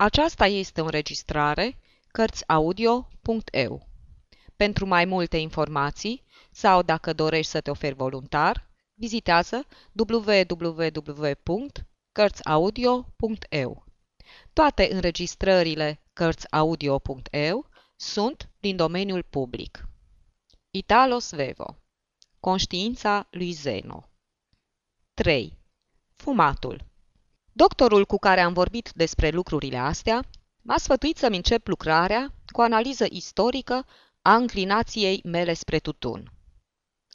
Aceasta este o înregistrare Cărțiaudio.eu. Pentru mai multe informații sau dacă dorești să te oferi voluntar, vizitează www.cărțiaudio.eu. Toate înregistrările Cărțiaudio.eu sunt din domeniul public. Italo Svevo Conștiința lui Zeno 3. Fumatul Doctorul cu care am vorbit despre lucrurile astea m-a sfătuit să-mi încep lucrarea cu o analiză istorică a înclinației mele spre tutun.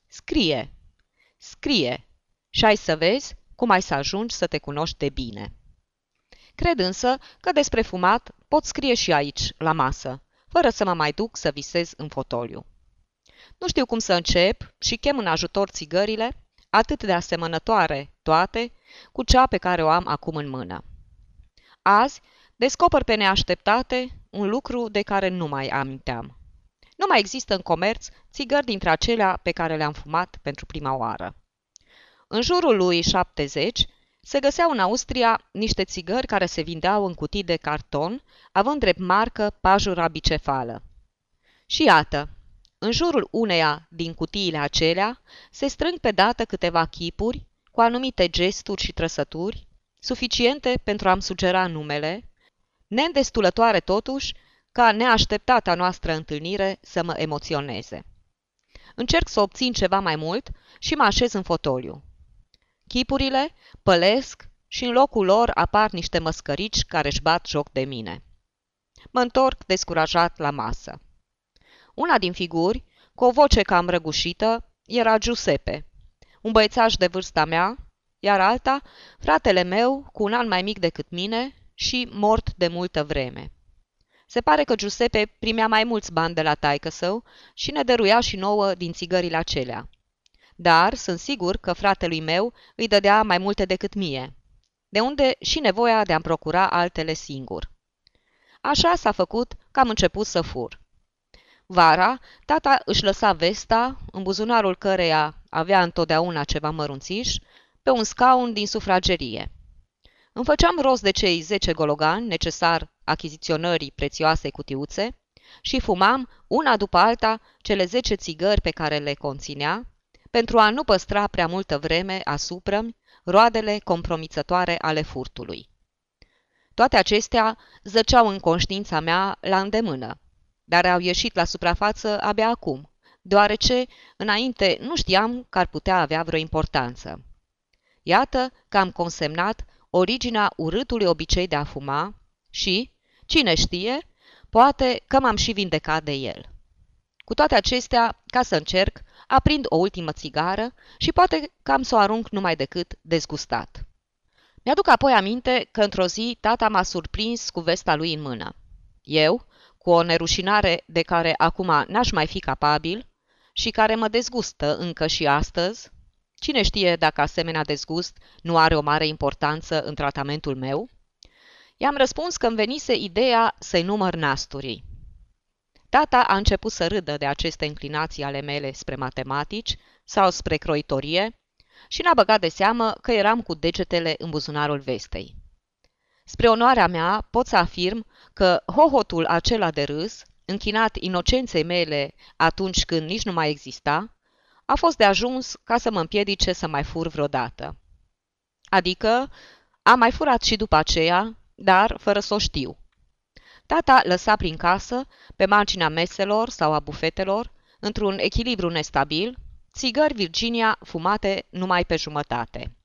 Scrie, scrie și ai să vezi cum ai să ajungi să te cunoști de bine. Cred însă că despre fumat pot scrie și aici, la masă, fără să mă mai duc să visez în fotoliu. Nu știu cum să încep și chem în ajutor țigările, atât de asemănătoare toate, cu cea pe care o am acum în mână. Azi descoper pe neașteptate un lucru de care nu mai aminteam. Nu mai există în comerț țigări dintre acelea pe care le-am fumat pentru prima oară. În jurul lui 70 se găseau în Austria niște țigări care se vindeau în cutii de carton, având drept marcă pajura bicefală. Și iată, în jurul uneia din cutiile acelea se strâng pe dată câteva chipuri cu anumite gesturi și trăsături, suficiente pentru a-mi sugera numele, neîndestulătoare totuși ca neașteptata noastră întâlnire să mă emoționeze. Încerc să obțin ceva mai mult și mă așez în fotoliu. Chipurile pălesc și în locul lor apar niște măscărici care își bat joc de mine. Mă întorc descurajat la masă. Una din figuri, cu o voce cam răgușită, era Giuseppe, un băiețaș de vârsta mea, iar alta, fratele meu, cu un an mai mic decât mine și mort de multă vreme. Se pare că Giuseppe primea mai mulți bani de la taică său și ne dăruia și nouă din țigările acelea. Dar sunt sigur că fratelui meu îi dădea mai multe decât mie, de unde și nevoia de a-mi procura altele singur. Așa s-a făcut că am început să fur. Vara, tata își lăsa vesta, în buzunarul căreia avea întotdeauna ceva mărunțiș, pe un scaun din sufragerie. Îmi făceam rost de cei zece gologani necesar achiziționării prețioasei cutiuțe și fumam, una după alta, cele zece țigări pe care le conținea, pentru a nu păstra prea multă vreme asupra roadele compromițătoare ale furtului. Toate acestea zăceau în conștiința mea la îndemână, dar au ieșit la suprafață abia acum, deoarece înainte nu știam că ar putea avea vreo importanță. Iată că am consemnat originea urâtului obicei de a fuma și, cine știe, poate că m-am și vindecat de el. Cu toate acestea, ca să încerc, aprind o ultimă țigară și poate că am să o arunc numai decât dezgustat. Mi-aduc apoi aminte că într-o zi tata m-a surprins cu vesta lui în mână. Eu, cu o nerușinare de care acum n-aș mai fi capabil și care mă dezgustă încă și astăzi, cine știe dacă asemenea dezgust nu are o mare importanță în tratamentul meu, i-am răspuns că îmi venise ideea să-i număr nasturii. Tata a început să râdă de aceste înclinații ale mele spre matematici sau spre croitorie și n-a băgat de seamă că eram cu degetele în buzunarul vestei. Spre onoarea mea pot să afirm că hohotul acela de râs, închinat inocenței mele atunci când nici nu mai exista, a fost de ajuns ca să mă împiedice să mai fur vreodată. Adică am mai furat și după aceea, dar fără să o știu. Tata lăsa prin casă, pe marginea meselor sau a bufetelor, într-un echilibru nestabil, țigări Virginia fumate numai pe jumătate.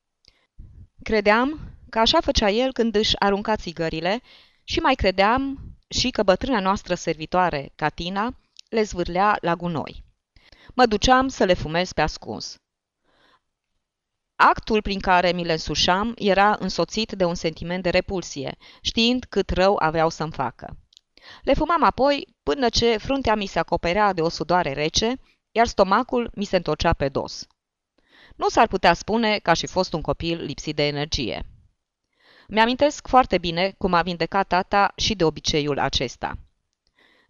Credeam că așa făcea el când își arunca țigările și mai credeam și că bătrâna noastră servitoare, Catina, le zvârlea la gunoi. Mă duceam să le fumez pe ascuns. Actul prin care mi le însușam era însoțit de un sentiment de repulsie, știind cât rău aveau să-mi facă. Le fumam apoi până ce fruntea mi se acoperea de o sudoare rece, iar stomacul mi se întocea pe dos. Nu s-ar putea spune că aș fi fost un copil lipsit de energie. Mi-amintesc foarte bine cum a vindecat tata și de obiceiul acesta.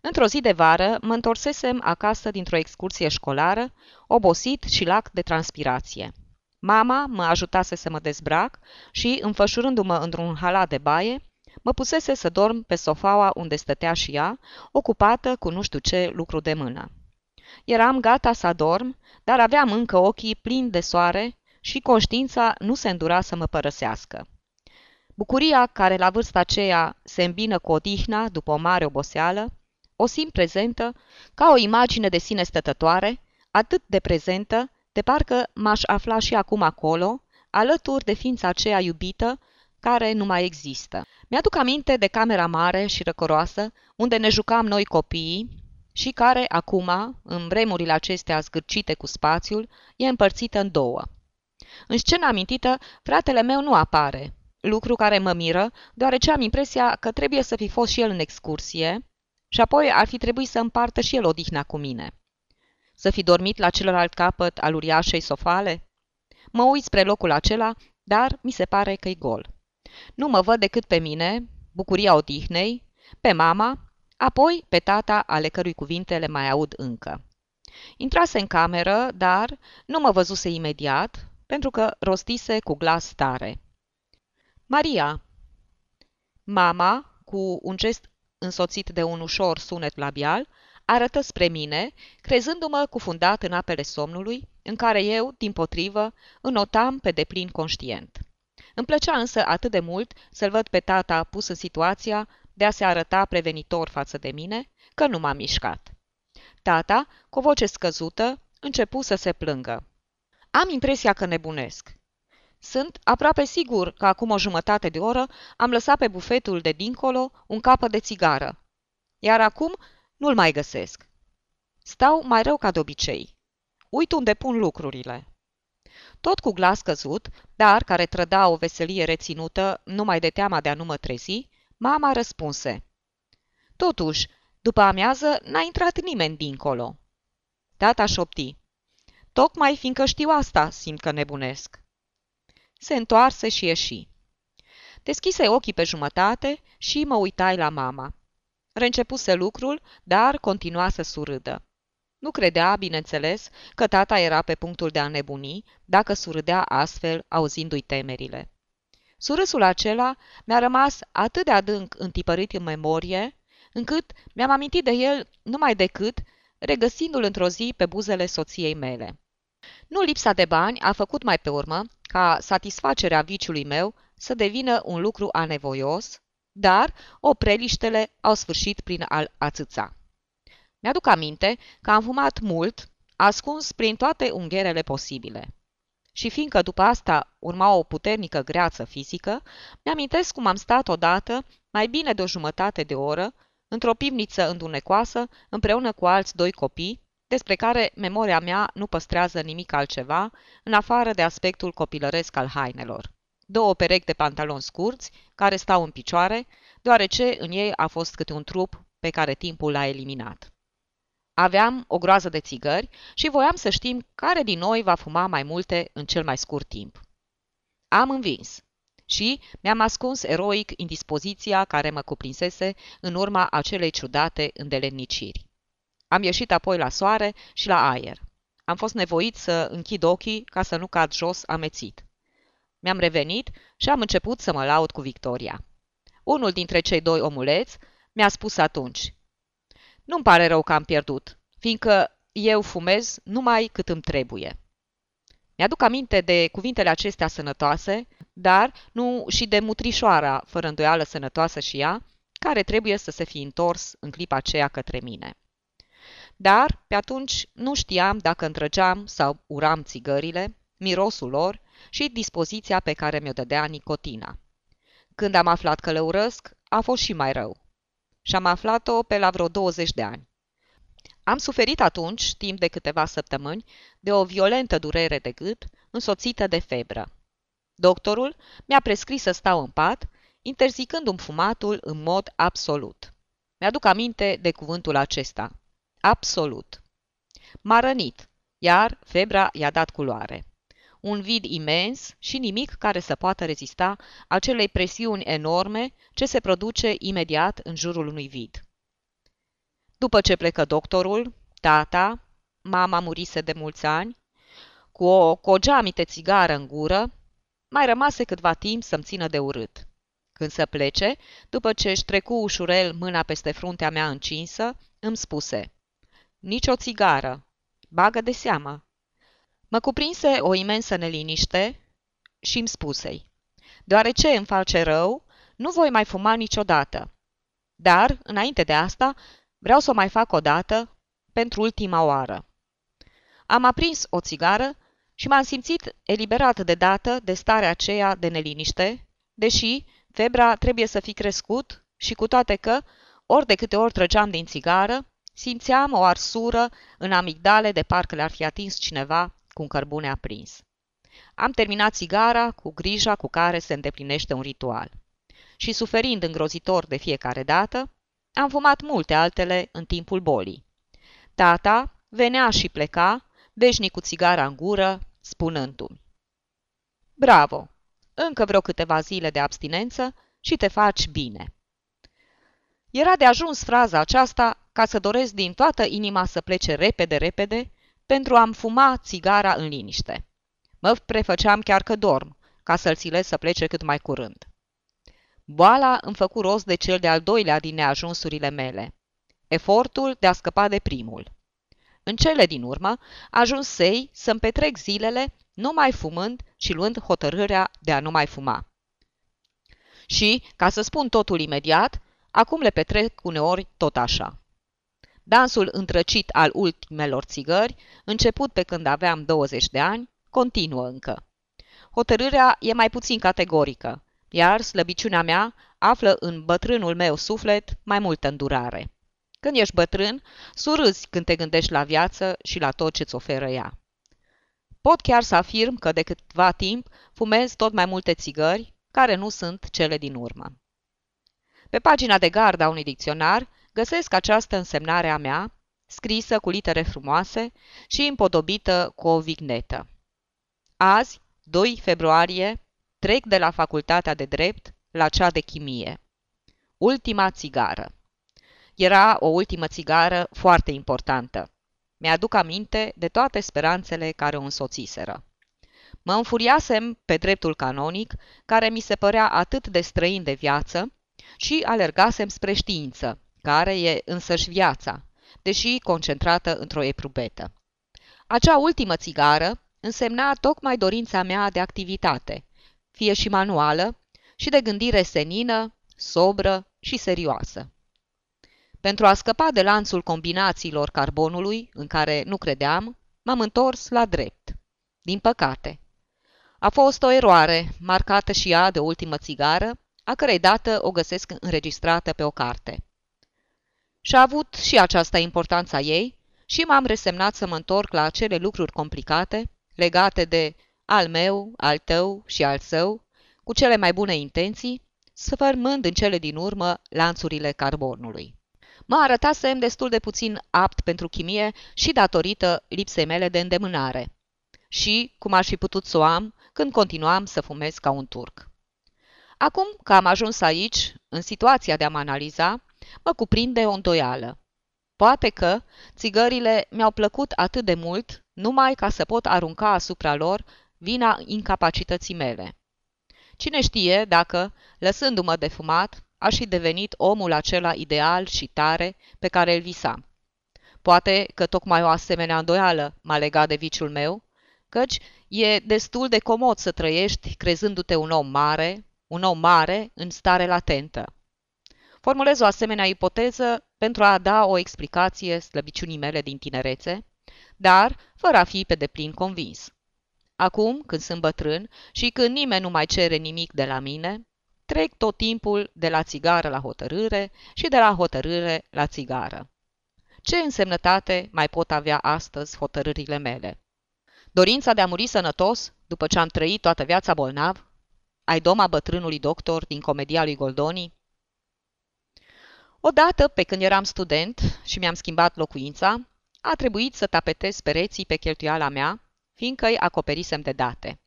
Într-o zi de vară mă întorsesem acasă dintr-o excursie școlară, obosit și lac de transpirație. Mama mă ajutase să mă dezbrac și, înfășurându-mă într-un halat de baie, mă mă pusese să dorm pe sofaua unde stătea și ea, ocupată cu nu știu ce lucru de mână. Eram gata să dorm, dar aveam încă ochii plini de soare și conștiința nu se îndura să mă părăsească. Bucuria care la vârsta aceea se îmbină cu odihna după o mare oboseală, o simt prezentă ca o imagine de sine stătătoare, atât de prezentă, de parcă m-aș afla și acum acolo, alături de ființa aceea iubită, care nu mai există. Mi-aduc aminte de camera mare și răcoroasă, unde ne jucam noi copiii și care, acum, în vremurile acestea zgârcite cu spațiul, e împărțită în două. În scena amintită, fratele meu nu apare, lucru care mă miră, deoarece am impresia că trebuie să fi fost și el în excursie și apoi ar fi trebuit să împartă și el odihna cu mine. Să fi dormit la celălalt capăt al uriașei sofale? Mă uit spre locul acela, dar mi se pare că-i gol. Nu mă văd decât pe mine, bucuria odihnei, pe mama, apoi pe tata ale cărui cuvinte le mai aud încă. Intrase în cameră, dar nu mă văzuse imediat, pentru că rostise cu glas tare. Maria! Mama, cu un gest însoțit de un ușor sunet labial, arătă spre mine, crezându-mă cufundat în apele somnului, în care eu, din potrivă, înotam pe deplin conștient. Îmi plăcea însă atât de mult să-l văd pe tata pus în situația de a se arăta prevenitor față de mine, că nu m-am mișcat. Tata, cu o voce scăzută, începu să se plângă. Am impresia că nebunesc. Sunt aproape sigur că acum o jumătate de oră am lăsat pe bufetul de dincolo un capăt de țigară. Iar acum nu-l mai găsesc. Stau mai rău ca de obicei. Uit unde pun lucrurile. Tot cu glas căzut, dar care trăda o veselie reținută numai de teama de a nu mă trezi, mama răspunse. Totuși, după amiază n-a intrat nimeni dincolo. Tata șopti. Tocmai fiindcă știu asta, simt că nebunesc. Se întoarse și ieși. Deschise ochii pe jumătate și mă uitai la mama. Reîncepuse lucrul, dar continua să surâdă. Nu credea, bineînțeles, că tata era pe punctul de a nebuni, dacă surâdea astfel, auzindu-i temerile. Surâsul acela mi-a rămas atât de adânc întipărit în memorie, încât mi-am amintit de el numai decât regăsindu-l într-o zi pe buzele soției mele. Nu lipsa de bani a făcut mai pe urmă ca satisfacerea viciului meu să devină un lucru anevoios, dar opreliștele au sfârșit prin a-l ațâța. Mi-aduc aminte că am fumat mult, ascuns prin toate ungherele posibile. Și fiindcă după asta urma o puternică greață fizică, mi-amintesc cum am stat odată, mai bine de o jumătate de oră, într-o pivniță îndunecoasă, împreună cu alți doi copii, despre care memoria mea nu păstrează nimic altceva, în afară de aspectul copilăresc al hainelor. Două perechi de pantaloni scurți, care stau în picioare, deoarece în ei a fost câte un trup pe care timpul l-a eliminat. Aveam o groază de țigări și voiam să știm care din noi va fuma mai multe în cel mai scurt timp. Am învins și mi-am ascuns eroic indispoziția care mă cuprinsese în urma acelei ciudate îndelenniciri. Am ieșit apoi la soare și la aer. Am fost nevoit să închid ochii ca să nu cad jos amețit. Mi-am revenit și am început să mă laud cu victoria. Unul dintre cei doi omuleți mi-a spus atunci, Nu-mi pare rău că am pierdut, fiindcă eu fumez numai cât îmi trebuie. Mi-aduc aminte de cuvintele acestea sănătoase, dar nu și de mutrișoara, fără îndoială sănătoasă și ea, care trebuie să se fi întors în clipa aceea către mine. Dar, pe atunci, nu știam dacă îndrăgeam sau uram țigările, mirosul lor și dispoziția pe care mi-o dădea nicotina. Când am aflat că le urăsc, a fost și mai rău. Și am aflat-o pe la vreo 20 de ani. Am suferit atunci, timp de câteva săptămâni, de o violentă durere de gât, însoțită de febră. Doctorul mi-a prescris să stau în pat, interzicându-mi fumatul în mod absolut. Mi-aduc aminte de cuvântul acesta. Absolut. M-a rănit, iar febra i-a dat culoare. Un vid imens și nimic care să poată rezista acelei presiuni enorme ce se produce imediat în jurul unui vid. După ce plecă doctorul, tata, mama murise de mulți ani, cu o cogeamite țigară în gură, mai rămase câtva timp să-mi țină de urât. Când să plece, după ce își trecu ușurel mâna peste fruntea mea încinsă, îmi spuse Nici o țigară. Bagă de seamă. Mă cuprinse o imensă neliniște și îmi spuse Deoarece îmi face rău, nu voi mai fuma niciodată. Dar, înainte de asta, vreau să o mai fac o dată, pentru ultima oară. Am aprins o țigară și m-am simțit eliberat de dată de starea aceea de neliniște, deși febra trebuie să fi crescut și cu toate că, ori de câte ori trăgeam din țigară, simțeam o arsură în amigdale de parcă le-ar fi atins cineva cu un cărbune aprins. Am terminat țigara cu grija cu care se îndeplinește un ritual. Și suferind îngrozitor de fiecare dată, am fumat multe altele în timpul bolii. Tata venea și pleca, veșnic cu țigara în gură, spunându-mi. Bravo! Încă vreo câteva zile de abstinență și te faci bine. Era de ajuns fraza aceasta ca să doresc din toată inima să plece repede, repede, pentru a-mi fuma țigara în liniște. Mă prefăceam chiar că dorm, ca să-l țilez să plece cât mai curând. Boala îmi făcu rost de cel de-al doilea din neajunsurile mele. Efortul de a scăpa de primul. În cele din urmă, ajunsei să-mi petrec zilele numai fumând și luând hotărârea de a nu mai fuma. Și, ca să spun totul imediat, acum le petrec uneori tot așa. Dansul întrăcit al ultimelor țigări, început pe când aveam 20 de ani, continuă încă. Hotărârea e mai puțin categorică, iar slăbiciunea mea află în bătrânul meu suflet mai multă îndurare. Când ești bătrân, surâzi când te gândești la viață și la tot ce-ți oferă ea. Pot chiar să afirm că de câtva timp fumez tot mai multe țigări, care nu sunt cele din urmă. Pe pagina de gardă a unui dicționar găsesc această însemnare a mea, scrisă cu litere frumoase și împodobită cu o vignetă. Azi, 2 februarie, trec de la facultatea de drept la cea de chimie. Ultima țigară. Era o ultimă țigară foarte importantă. Mi-aduc aminte de toate speranțele care o însoțiseră. Mă înfuriasem pe dreptul canonic, care mi se părea atât de străin de viață, și alergasem spre știință, care e însăși viața, deși concentrată într-o eprubetă. Acea ultimă țigară însemna tocmai dorința mea de activitate, fie și manuală, și de gândire senină, sobră și serioasă. Pentru a scăpa de lanțul combinațiilor carbonului, în care nu credeam, m-am întors la drept. Din păcate. A fost o eroare, marcată și ea de ultimă țigară, a cărei dată o găsesc înregistrată pe o carte. Și a avut și aceasta importanța ei și m-am resemnat să mă întorc la acele lucruri complicate, legate de al meu, al tău și al său, cu cele mai bune intenții, sfărmând în cele din urmă lanțurile carbonului. Mă arătasem destul de puțin apt pentru chimie și datorită lipsei mele de îndemânare. Și, cum aș fi putut să o am, când continuam să fumez ca un turc. Acum că am ajuns aici, în situația de a mă analiza, mă cuprinde o îndoială. Poate că țigările mi-au plăcut atât de mult numai ca să pot arunca asupra lor vina incapacității mele. Cine știe dacă, lăsându-mă de fumat, aș fi devenit omul acela ideal și tare pe care îl visam. Poate că tocmai o asemenea îndoială m-a legat de viciul meu, căci e destul de comod să trăiești crezându-te un om mare, un om mare în stare latentă. Formulez o asemenea ipoteză pentru a da o explicație slăbiciunii mele din tinerețe, dar fără a fi pe deplin convins. Acum, când sunt bătrân și când nimeni nu mai cere nimic de la mine, trec tot timpul de la țigară la hotărâre și de la hotărâre la țigară. Ce însemnătate mai pot avea astăzi hotărârile mele? Dorința de a muri sănătos, după ce am trăit toată viața bolnav? Ai doma bătrânului doctor din comedia lui Goldoni? Odată, pe când eram student și mi-am schimbat locuința, a trebuit să tapetez pereții pe cheltuiala mea, fiindcă îi acoperisem de date.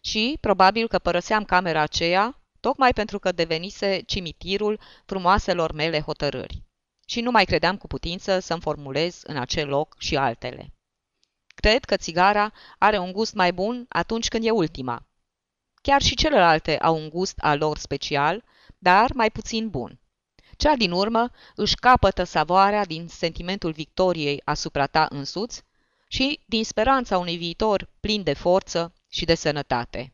Și, probabil că părăseam camera aceea, tocmai pentru că devenise cimitirul frumoaselor mele hotărâri. Și nu mai credeam cu putință să-mi formulez în acel loc și altele. Cred că țigara are un gust mai bun atunci când e ultima. chiar și celelalte au un gust al lor special, dar mai puțin bun. Cea din urmă își capătă savoarea din sentimentul victoriei asupra ta însuți și din speranța unui viitor plin de forță și de sănătate.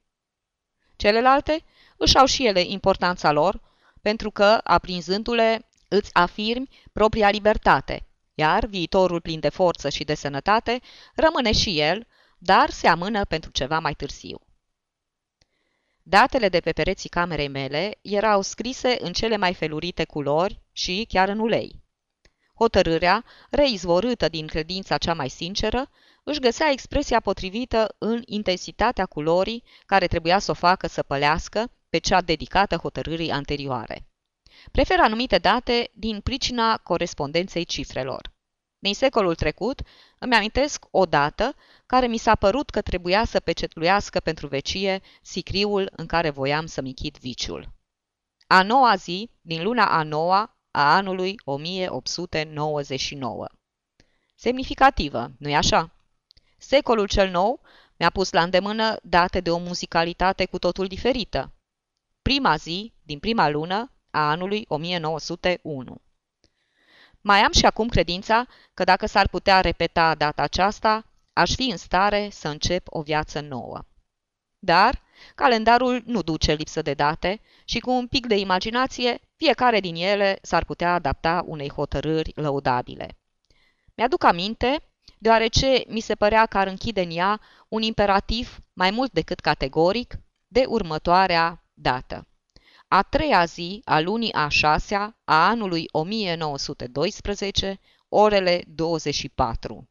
Celelalte își au și ele importanța lor, pentru că, aprinzându-le, îți afirmi propria libertate, iar viitorul plin de forță și de sănătate rămâne și el, dar se amână pentru ceva mai târziu. Datele de pe pereții camerei mele erau scrise în cele mai felurite culori și chiar în ulei. Hotărârea, reizvorâtă din credința cea mai sinceră, își găsea expresia potrivită în intensitatea culorii care trebuia să o facă să pălească pe cea dedicată hotărârii anterioare. Prefer anumite date din pricina corespondenței cifrelor. Din secolul trecut îmi amintesc o dată care mi s-a părut că trebuia să pecetluiască pentru vecie sicriul în care voiam să-mi închid viciul. A noua zi, din luna a noua a anului 1899. Semnificativă, nu-i așa? Secolul cel nou mi-a pus la îndemână date de o muzicalitate cu totul diferită. Prima zi, din prima lună, a anului 1901. Mai am și acum credința că dacă s-ar putea repeta data aceasta, aș fi în stare să încep o viață nouă. Dar calendarul nu duce lipsă de date și cu un pic de imaginație, fiecare din ele s-ar putea adapta unei hotărâri lăudabile. Mi-aduc aminte, deoarece mi se părea că ar închide în ea un imperativ mai mult decât categoric de următoarea dată a treia zi a lunii a șasea a anului 1912, orele 24.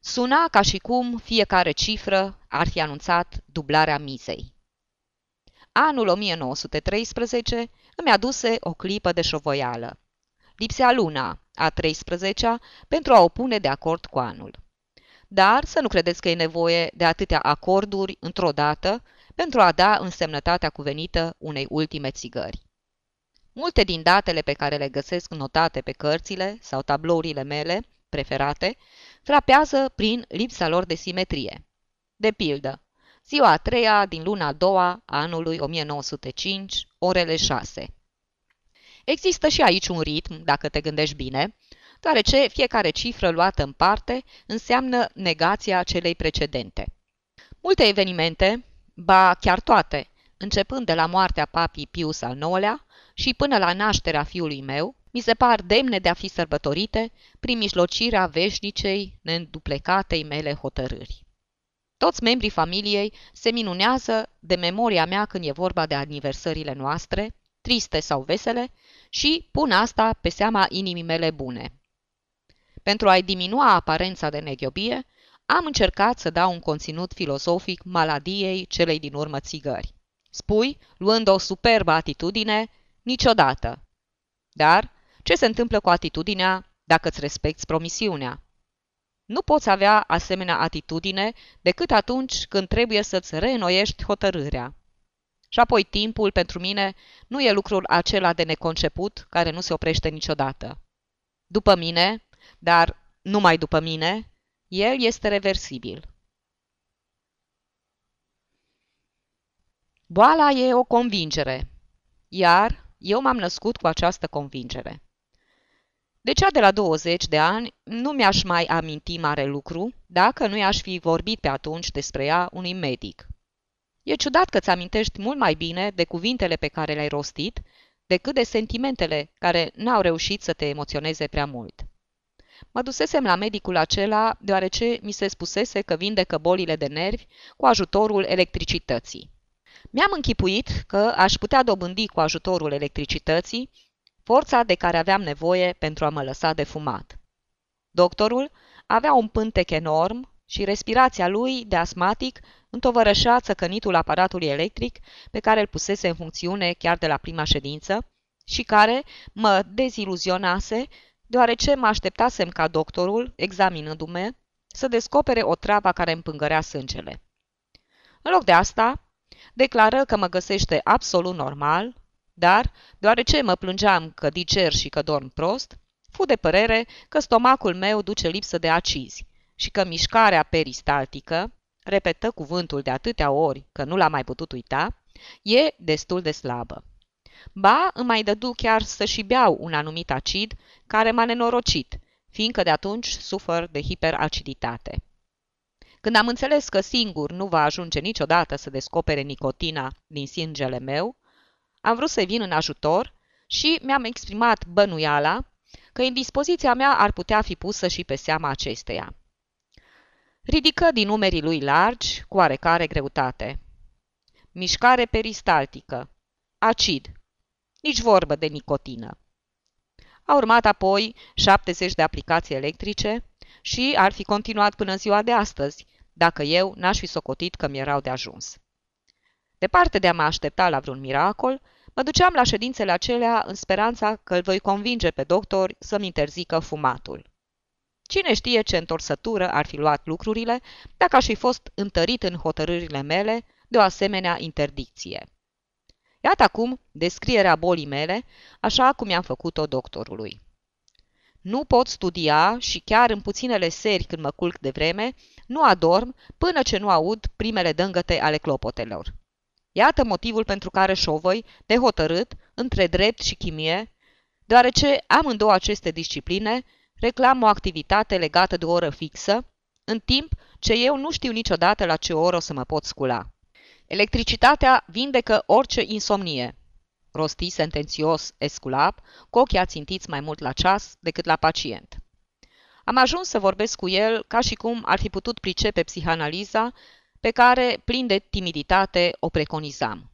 Suna ca și cum fiecare cifră ar fi anunțat dublarea mizei. Anul 1913 îmi aduse o clipă de șovoială. Lipsea luna, a 13-a, pentru a o pune de acord cu anul. Dar să nu credeți că e nevoie de atâtea acorduri într-o dată pentru a da însemnătatea cuvenită unei ultime țigări. Multe din datele pe care le găsesc notate pe cărțile sau tablourile mele preferate frapează prin lipsa lor de simetrie. De pildă, ziua a treia din luna a doua a anului 1905, orele 6. Există și aici un ritm, dacă te gândești bine, deoarece fiecare cifră luată în parte înseamnă negația celei precedente. Multe evenimente, ba chiar toate, începând de la moartea papii Pius al IX-lea și până la nașterea fiului meu, mi se par demne de a fi sărbătorite prin mijlocirea veșnicei neînduplecatei mele hotărâri. Toți membrii familiei se minunează de memoria mea când e vorba de aniversările noastre, triste sau vesele, și pun asta pe seama inimii mele bune. Pentru a-i diminua aparența de neghiobie, am încercat să dau un conținut filozofic maladiei celei din urmă țigări. Spui, luând o superbă atitudine, niciodată. Dar ce se întâmplă cu atitudinea dacă îți respecti promisiunea? Nu poți avea asemenea atitudine decât atunci când trebuie să-ți reînnoiești hotărârea. Și apoi timpul, pentru mine, nu e lucrul acela de neconceput care nu se oprește niciodată. După mine, dar numai după mine, el este reversibil. Boala e o convingere, iar eu m-am născut cu această convingere. De cea de la 20 de ani nu mi-aș mai aminti mare lucru dacă nu i-aș fi vorbit pe atunci despre ea unui medic. E ciudat că ți amintești mult mai bine de cuvintele pe care le-ai rostit decât de sentimentele care n-au reușit să te emoționeze prea mult. Mă dusesem la medicul acela deoarece mi se spusese că vindecă bolile de nervi cu ajutorul electricității. Mi-am închipuit că aș putea dobândi cu ajutorul electricității forța de care aveam nevoie pentru a mă lăsa de fumat. Doctorul avea un pântec enorm și respirația lui de asmatic întovărășea țăcănitul aparatului electric pe care îl pusese în funcțiune chiar de la prima ședință și care mă deziluzionase deoarece mă așteptasem ca doctorul, examinându-mă, să descopere o travă care împângărea sângele. În loc de asta, declară că mă găsește absolut normal, dar, deoarece mă plângeam că diger și că dorm prost, fu de părere că stomacul meu duce lipsă de acizi și că mișcarea peristaltică, repetă cuvântul de atâtea ori că nu l-a mai putut uita, e destul de slabă. Ba, îmi mai dădu chiar să și beau un anumit acid care m-a nenorocit, fiindcă de atunci sufăr de hiperaciditate. Când am înțeles că singur nu va ajunge niciodată să descopere nicotina din sângele meu, am vrut să-i vin în ajutor și mi-am exprimat bănuiala că indispoziția mea ar putea fi pusă și pe seama acesteia. Ridică din numerii lui largi, cu oarecare greutate. Mișcare peristaltică. Acid. Nici vorbă de nicotină. A urmat apoi 70 de aplicații electrice și ar fi continuat până ziua de astăzi, dacă eu n-aș fi socotit că mi-erau de ajuns. Departe de a mă aștepta la vreun miracol, mă duceam la ședințele acelea în speranța că îl voi convinge pe doctor să-mi interzică fumatul. Cine știe ce întorsătură ar fi luat lucrurile dacă aș fi fost întărit în hotărârile mele de o asemenea interdicție. Iată acum descrierea bolii mele, așa cum i-am făcut-o doctorului. Nu pot studia și chiar în puținele seri când mă culc de vreme, nu adorm până ce nu aud primele dângăte ale clopotelor. Iată motivul pentru care șovăi, de hotărât, între drept și chimie, deoarece amândouă aceste discipline reclam o activitate legată de o oră fixă, în timp ce eu nu știu niciodată la ce oră o să mă pot scula. Electricitatea vindecă orice insomnie, rosti sentențios Esculap, cu ochii ațintiți mai mult la ceas decât la pacient. Am ajuns să vorbesc cu el ca și cum ar fi putut pricepe psihanaliza pe care, plin de timiditate, o preconizam.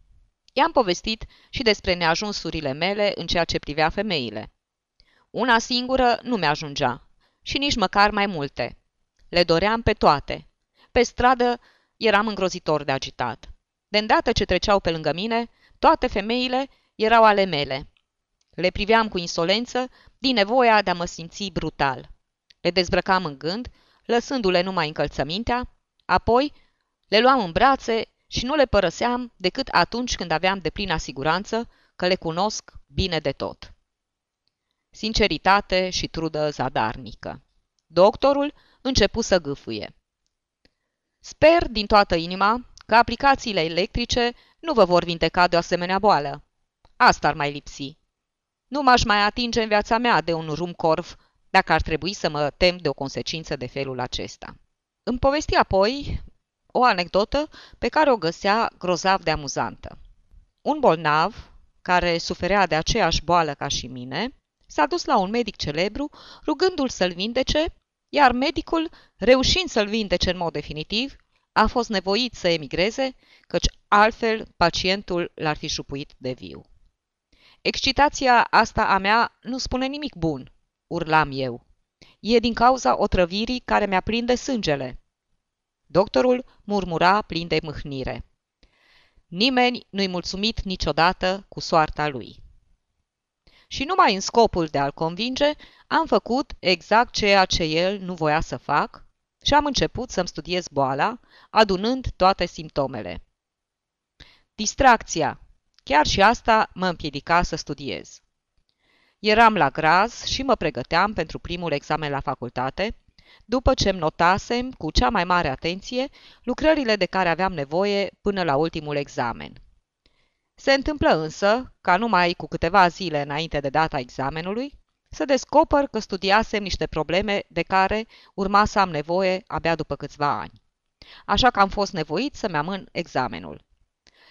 I-am povestit și despre neajunsurile mele în ceea ce privea femeile. Una singură nu mi-ajungea și nici măcar mai multe. Le doream pe toate. Pe stradă eram îngrozitor de agitat. De îndată ce treceau pe lângă mine, toate femeile erau ale mele. Le priveam cu insolență din nevoia de a mă simți brutal. Le dezbrăcam în gând, lăsându-le numai încălțămintea, apoi le luam în brațe și nu le părăseam decât atunci când aveam de plină siguranță că le cunosc bine de tot. Sinceritate și trudă zadarnică. Doctorul începu să gâfâie. Sper din toată inima că aplicațiile electrice nu vă vor vindeca de o asemenea boală. Asta ar mai lipsi. Nu m-aș mai atinge în viața mea de un rumcorv dacă ar trebui să mă tem de o consecință de felul acesta. Îmi povesti apoi o anecdotă pe care o găsea grozav de amuzantă. Un bolnav, care suferea de aceeași boală ca și mine, s-a dus la un medic celebru rugându-l să-l vindece, iar medicul, reușind să-l vindece în mod definitiv, a fost nevoit să emigreze, căci altfel pacientul l-ar fi șupuit de viu. Excitația asta a mea nu spune nimic bun, urlam eu. E din cauza otrăvirii care mi-a prinde sângele. Doctorul murmura plin de mâhnire. Nimeni nu-i mulțumit niciodată cu soarta lui. Și numai în scopul de a-l convinge, am făcut exact ceea ce el nu voia să fac și am început să-mi studiez boala, adunând toate simptomele. Distracția. Chiar și asta mă împiedica să studiez. Eram la graz și mă pregăteam pentru primul examen la facultate, după ce îmi notasem cu cea mai mare atenție lucrările de care aveam nevoie până la ultimul examen. Se întâmplă însă, ca numai cu câteva zile înainte de data examenului, să descoper că studiasem niște probleme de care urma să am nevoie abia după câțiva ani. Așa că am fost nevoit să-mi amân examenul.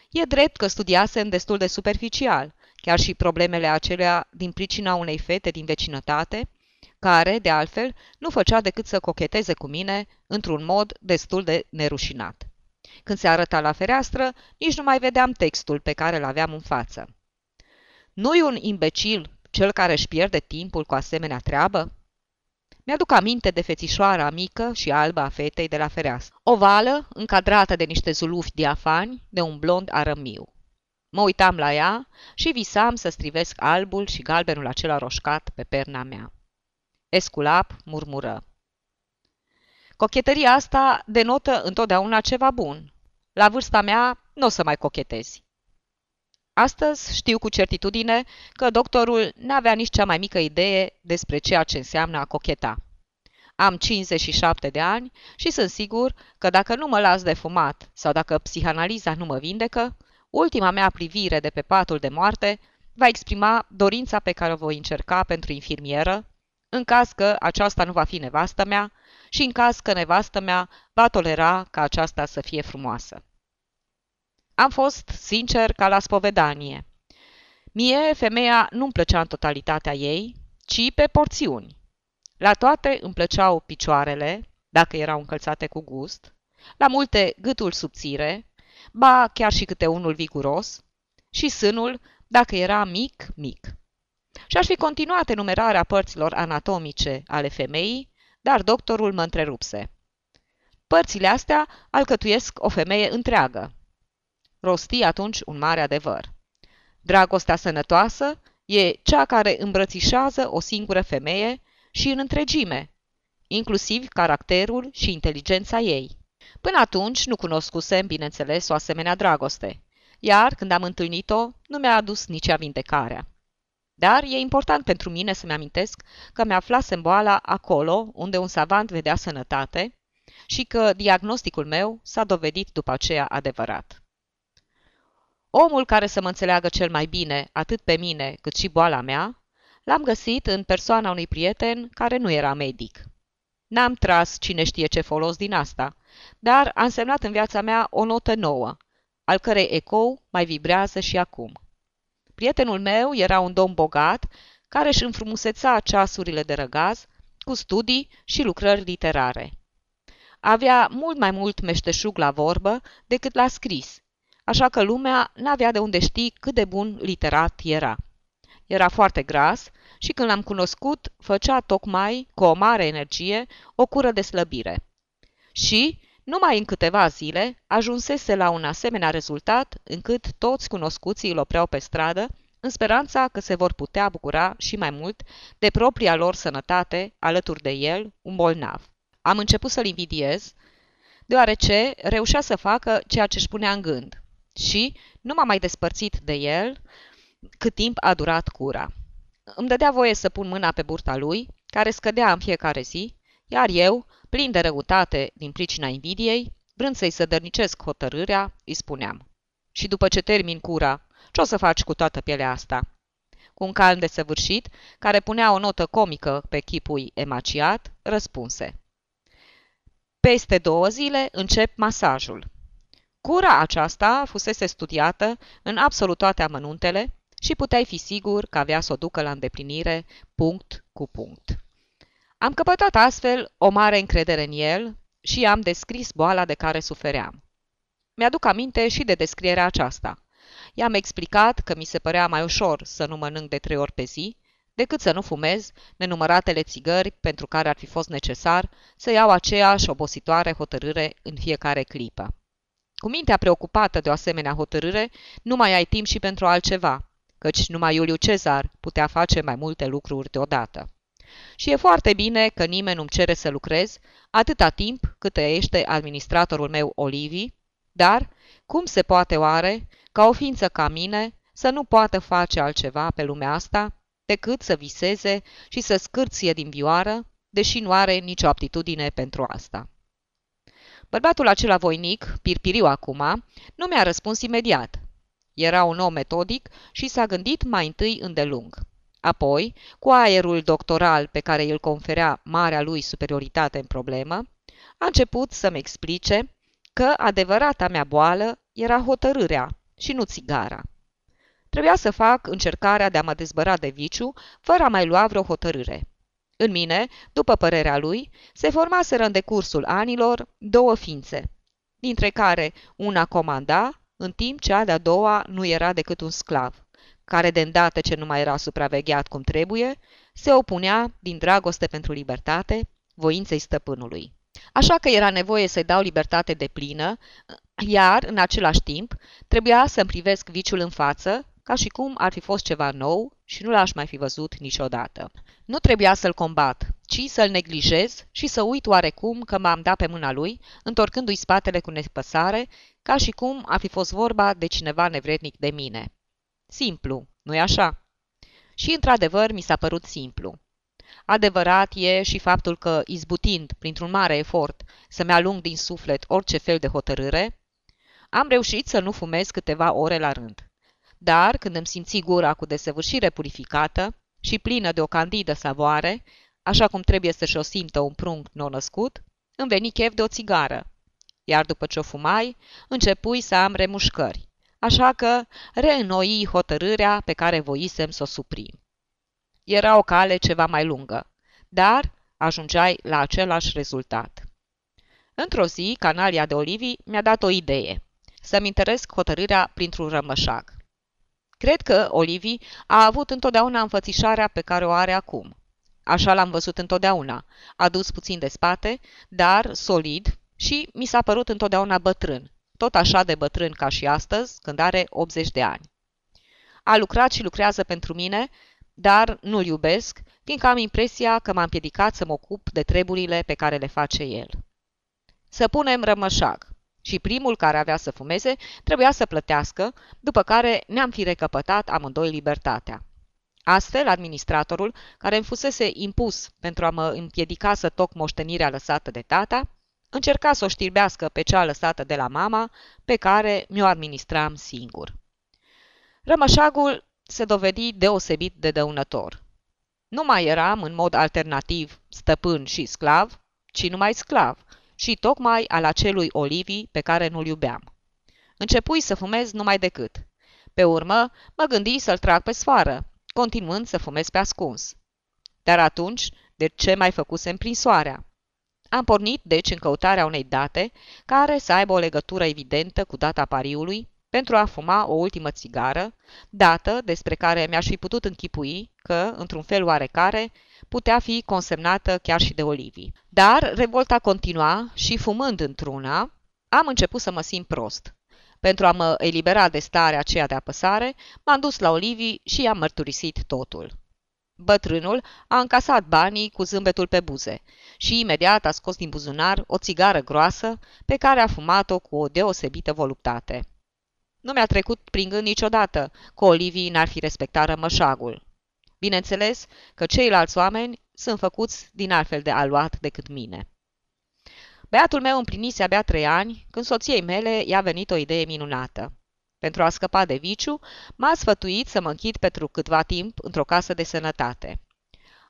E drept că studiasem destul de superficial, chiar și problemele acelea din pricina unei fete din vecinătate, care, de altfel, nu făcea decât să cocheteze cu mine într-un mod destul de nerușinat. Când se arăta la fereastră, nici nu mai vedeam textul pe care îl aveam în față. Nu-i un imbecil cel care își pierde timpul cu asemenea treabă? Mi-aduc aminte de fețișoara mică și albă a fetei de la fereastră. Ovală, încadrată de niște zulufi diafani, de un blond arămiu. Mă uitam la ea și visam să strivesc albul și galbenul acela roșcat pe perna mea. Esculap murmură. Cochetăria asta denotă întotdeauna ceva bun. La vârsta mea nu o să mai cochetezi. Astăzi știu cu certitudine că doctorul n-avea nici cea mai mică idee despre ceea ce înseamnă a cocheta. Am 57 de ani și sunt sigur că dacă nu mă las de fumat sau dacă psihanaliza nu mă vindecă, ultima mea privire de pe patul de moarte va exprima dorința pe care o voi încerca pentru infirmieră, în caz că aceasta nu va fi nevastă mea și în caz că nevastă mea va tolera ca aceasta să fie frumoasă. Am fost sincer ca la spovedanie. Mie, femeia nu-mi plăcea în totalitatea ei, ci pe porțiuni. La toate îmi plăceau picioarele, dacă erau încălțate cu gust, la multe gâtul subțire, ba chiar și câte unul viguros, și sânul, dacă era mic, mic. Și aș fi continuat enumerarea părților anatomice ale femeii, dar doctorul mă întrerupse. Părțile astea alcătuiesc o femeie întreagă. Rosti atunci un mare adevăr. Dragostea sănătoasă e cea care îmbrățișează o singură femeie și în întregime, inclusiv caracterul și inteligența ei. Până atunci nu cunoscusem, bineînțeles, o asemenea dragoste, iar când am întâlnit-o, nu mi-a adus nici vindecarea. Dar e important pentru mine să-mi amintesc că mi-aflasem boala acolo unde un savant vedea sănătate și că diagnosticul meu s-a dovedit după aceea adevărat. Omul care să mă înțeleagă cel mai bine, atât pe mine cât și boala mea, l-am găsit în persoana unui prieten care nu era medic. N-am tras cine știe ce folos din asta, dar a însemnat în viața mea o notă nouă, al cărei ecou mai vibrează și acum. Prietenul meu era un domn bogat care își înfrumuseța ceasurile de răgaz cu studii și lucrări literare. Avea mult mai mult meșteșug la vorbă decât la scris, așa că lumea n-avea de unde ști cât de bun literat era. Era foarte gras și când l-am cunoscut, făcea tocmai, cu o mare energie, o cură de slăbire. Și, numai în câteva zile, ajunsese la un asemenea rezultat încât toți cunoscuții îl opreau pe stradă, în speranța că se vor putea bucura și mai mult de propria lor sănătate alături de el, un bolnav. Am început să-l invidiez, deoarece reușea să facă ceea ce își punea în gând și nu m-am mai despărțit de el cât timp a durat cura. Îmi dădea voie să pun mâna pe burta lui, care scădea în fiecare zi, iar eu, plin de răutate din pricina invidiei, vrând să-i sădărnicesc hotărârea, îi spuneam. Și după ce termin cura, ce o să faci cu toată pielea asta? Cu un calm de săvârșit, care punea o notă comică pe chipul emaciat, răspunse. Peste două zile încep masajul. Cura aceasta fusese studiată în absolut toate amănuntele și puteai fi sigur că avea să o ducă la îndeplinire punct cu punct. Am căpătat astfel o mare încredere în el și am descris boala de care sufeream. Mi-aduc aminte și de descrierea aceasta. I-am explicat că mi se părea mai ușor să nu mănânc de trei ori pe zi, decât să nu fumez nenumăratele țigări pentru care ar fi fost necesar să iau aceeași obositoare hotărâre în fiecare clipă. Cu mintea preocupată de o asemenea hotărâre, nu mai ai timp și pentru altceva, căci numai Iuliu Cezar putea face mai multe lucruri deodată. Și e foarte bine că nimeni nu-mi cere să lucrez atâta timp cât trăiește administratorul meu Olivi, dar cum se poate oare ca o ființă ca mine să nu poată face altceva pe lumea asta decât să viseze și să scârție din vioară, deși nu are nicio aptitudine pentru asta. Bărbatul acela voinic, pirpiriu acum, nu mi-a răspuns imediat. Era un om metodic și s-a gândit mai întâi îndelung. Apoi, cu aerul doctoral pe care îl conferea marea lui superioritate în problemă, a început să-mi explice că adevărata mea boală era hotărârea și nu țigara. Trebuia să fac încercarea de a mă dezbăra de viciu fără a mai lua vreo hotărâre. În mine, după părerea lui, se formaseră în decursul anilor două ființe, dintre care una comanda, în timp ce a de-a doua nu era decât un sclav, care de îndată ce nu mai era supravegheat cum trebuie, se opunea din dragoste pentru libertate voinței stăpânului. Așa că era nevoie să-i dau libertate de plină, iar, în același timp, trebuia să-mi privesc viciul în față, ca și cum ar fi fost ceva nou și nu l-aș mai fi văzut niciodată. Nu trebuia să-l combat, ci să-l neglijez și să uit oarecum că m-am dat pe mâna lui, întorcându-i spatele cu nepăsare, ca și cum ar fi fost vorba de cineva nevrednic de mine. Simplu, nu-i așa? Și într-adevăr mi s-a părut simplu. Adevărat e și faptul că, izbutind, printr-un mare efort, să-mi alung din suflet orice fel de hotărâre, am reușit să nu fumez câteva ore la rând. Dar, când îmi simți gura cu desăvârșire purificată și plină de o candidă savoare, așa cum trebuie să-și o simtă un prunc nou-născut, îmi veni chef de o țigară. Iar după ce o fumai, începui să am remușcări, așa că reînnoi hotărârea pe care voisem să o suprim. Era o cale ceva mai lungă, dar ajungeai la același rezultat. Într-o zi, Canalia de Olivii mi-a dat o idee, să-mi interesc hotărârea printr-un rămășag. Cred că Olivii a avut întotdeauna înfățișarea pe care o are acum. Așa l-am văzut întotdeauna, adus puțin de spate, dar solid și mi s-a părut întotdeauna bătrân, tot așa de bătrân ca și astăzi, când are 80 de ani. A lucrat și lucrează pentru mine, dar nu-l iubesc, fiindcă am impresia că m-a împiedicat să mă ocup de treburile pe care le face el. Să punem rămășag și primul care avea să fumeze trebuia să plătească, după care ne-am fi recăpătat amândoi libertatea. Astfel, administratorul, care îmi fusese impus pentru a mă împiedica să toc moștenirea lăsată de tata, încerca să o știrbească pe cea lăsată de la mama, pe care mi-o administram singur. Rămășagul se dovedi deosebit de dăunător. Nu mai eram în mod alternativ stăpân și sclav, ci numai sclav, și tocmai al acelui Olivii pe care nu-l iubeam. Începui să fumez numai decât. Pe urmă, mă gândi să-l trag pe sfoară, continuând să fumez pe ascuns. Dar atunci, de ce mai făcusem prin soarea? Am pornit, deci, în căutarea unei date care să aibă o legătură evidentă cu data pariului pentru a fuma o ultimă țigară, dată despre care mi-aș fi putut închipui că, într-un fel oarecare, putea fi consemnată chiar și de Olivii. Dar revolta continua și, fumând într-una, am început să mă simt prost. Pentru a mă elibera de starea aceea de apăsare, m-am dus la Olivii și i-am mărturisit totul. Bătrânul a încasat banii cu zâmbetul pe buze și imediat a scos din buzunar o țigară groasă pe care a fumat-o cu o deosebită voluptate. Nu mi-a trecut prin gând niciodată că Olivii n-ar fi respectat rămășagul. Bineînțeles că ceilalți oameni sunt făcuți din altfel de aluat decât mine. Băiatul meu împlinise abia trei ani când soției mele i-a venit o idee minunată. Pentru a scăpa de viciu, m-a sfătuit să mă închid pentru câtva timp într-o casă de sănătate.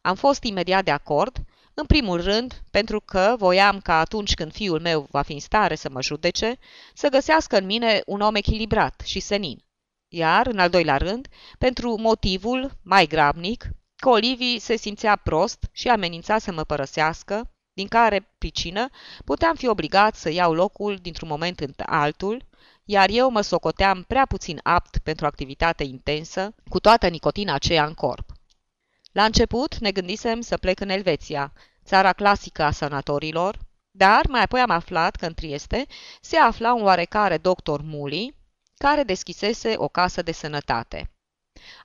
Am fost imediat de acord, în primul rând, pentru că voiam ca atunci când fiul meu va fi în stare să mă judece, să găsească în mine un om echilibrat și senin. Iar, în al doilea rând, pentru motivul, mai grabnic, că Olivii se simțea prost și amenința să mă părăsească, din care pricină puteam fi obligat să iau locul dintr-un moment în altul, iar eu mă socoteam prea puțin apt pentru activitate intensă, cu toată nicotina aceea în corp. La început ne gândisem să plec în Elveția, țara clasică a sanatorilor, dar mai apoi am aflat că în Trieste se afla un oarecare doctor Muli, care deschisese o casă de sănătate.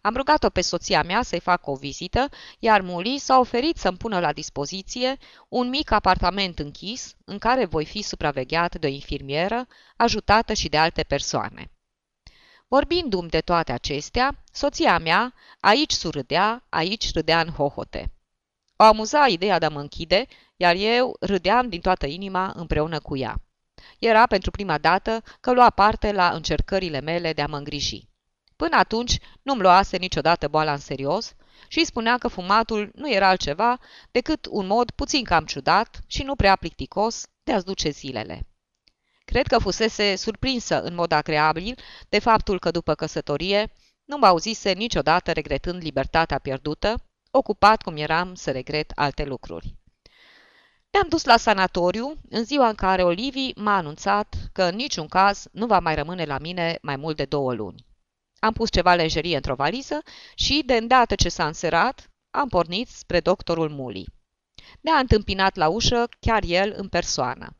Am rugat-o pe soția mea să-i facă o vizită, iar Muli s-a oferit să-mi pună la dispoziție un mic apartament închis, în care voi fi supravegheat de o infirmieră, ajutată și de alte persoane. Vorbindu-mi de toate acestea, soția mea aici surâdea, aici râdea în hohote. O amuza ideea de a mă închide, iar eu râdeam din toată inima împreună cu ea. Era pentru prima dată că lua parte la încercările mele de a mă îngriji. Până atunci nu-mi luase niciodată boala în serios și spunea că fumatul nu era altceva decât un mod puțin cam ciudat și nu prea plicticos de a-ți duce zilele. Cred că fusese surprinsă în mod agreabil de faptul că după căsătorie nu mă auzise niciodată regretând libertatea pierdută, ocupat cum eram să regret alte lucruri. Ne-am dus la sanatoriu în ziua în care Olivii m-a anunțat că în niciun caz nu va mai rămâne la mine mai mult de două luni. Am pus ceva lenjerie într-o valiză și, de îndată ce s-a înserat, am pornit spre doctorul Muli. Ne-a întâmpinat la ușă chiar el în persoană.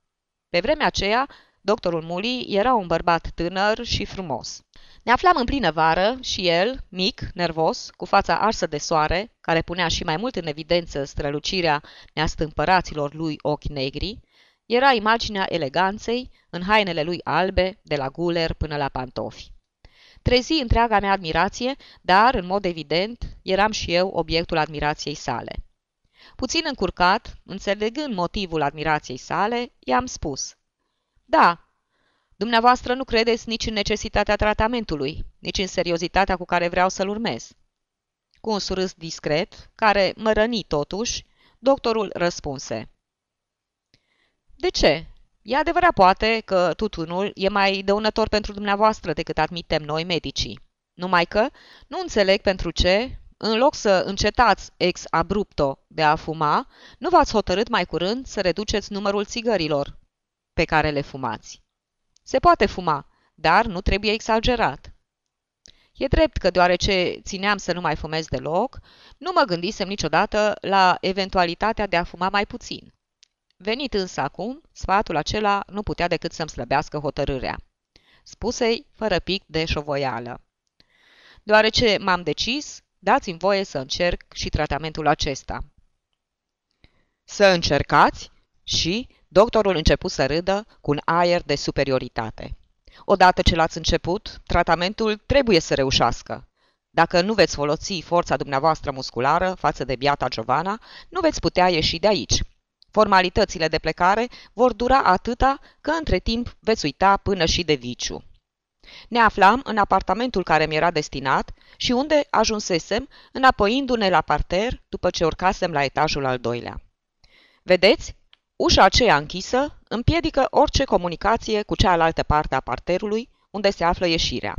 Pe vremea aceea, doctorul Muli era un bărbat tânăr și frumos. Ne aflam în plină vară și el, mic, nervos, cu fața arsă de soare, care punea și mai mult în evidență strălucirea neastâmpăraților lui ochi negri, era imaginea eleganței în hainele lui albe, de la guler până la pantofi. Trezi întreaga mea admirație, dar, în mod evident, eram și eu obiectul admirației sale. Puțin încurcat, înțelegând motivul admirației sale, i-am spus. Da, dumneavoastră nu credeți nici în necesitatea tratamentului, nici în seriozitatea cu care vreau să-l urmez. Cu un surâs discret, care mă răni totuși, doctorul răspunse. De ce? E adevărat poate că tutunul e mai dăunător pentru dumneavoastră decât admitem noi medicii. Numai că nu înțeleg pentru ce, în loc să încetați ex abrupto de a fuma, nu v-ați hotărât mai curând să reduceți numărul țigărilor pe care le fumați. Se poate fuma, dar nu trebuie exagerat. E drept că deoarece țineam să nu mai fumez deloc, nu mă gândisem niciodată la eventualitatea de a fuma mai puțin. Venit însă acum, sfatul acela nu putea decât să-mi slăbească hotărârea. Spusei fără pic de șovoială. Deoarece m-am decis, dați-mi voie să încerc și tratamentul acesta. Să încercați? Și doctorul început să râdă cu un aer de superioritate. Odată ce l-ați început, tratamentul trebuie să reușească. Dacă nu veți folosi forța dumneavoastră musculară față de biata Giovanna, nu veți putea ieși de aici. Formalitățile de plecare vor dura atâta că între timp veți uita până și de viciu. Ne aflam în apartamentul care mi era destinat și unde ajunsesem înapoiindu-ne la parter după ce urcasem la etajul al doilea. Vedeți? Ușa aceea închisă împiedică orice comunicație cu cealaltă parte a parterului unde se află ieșirea.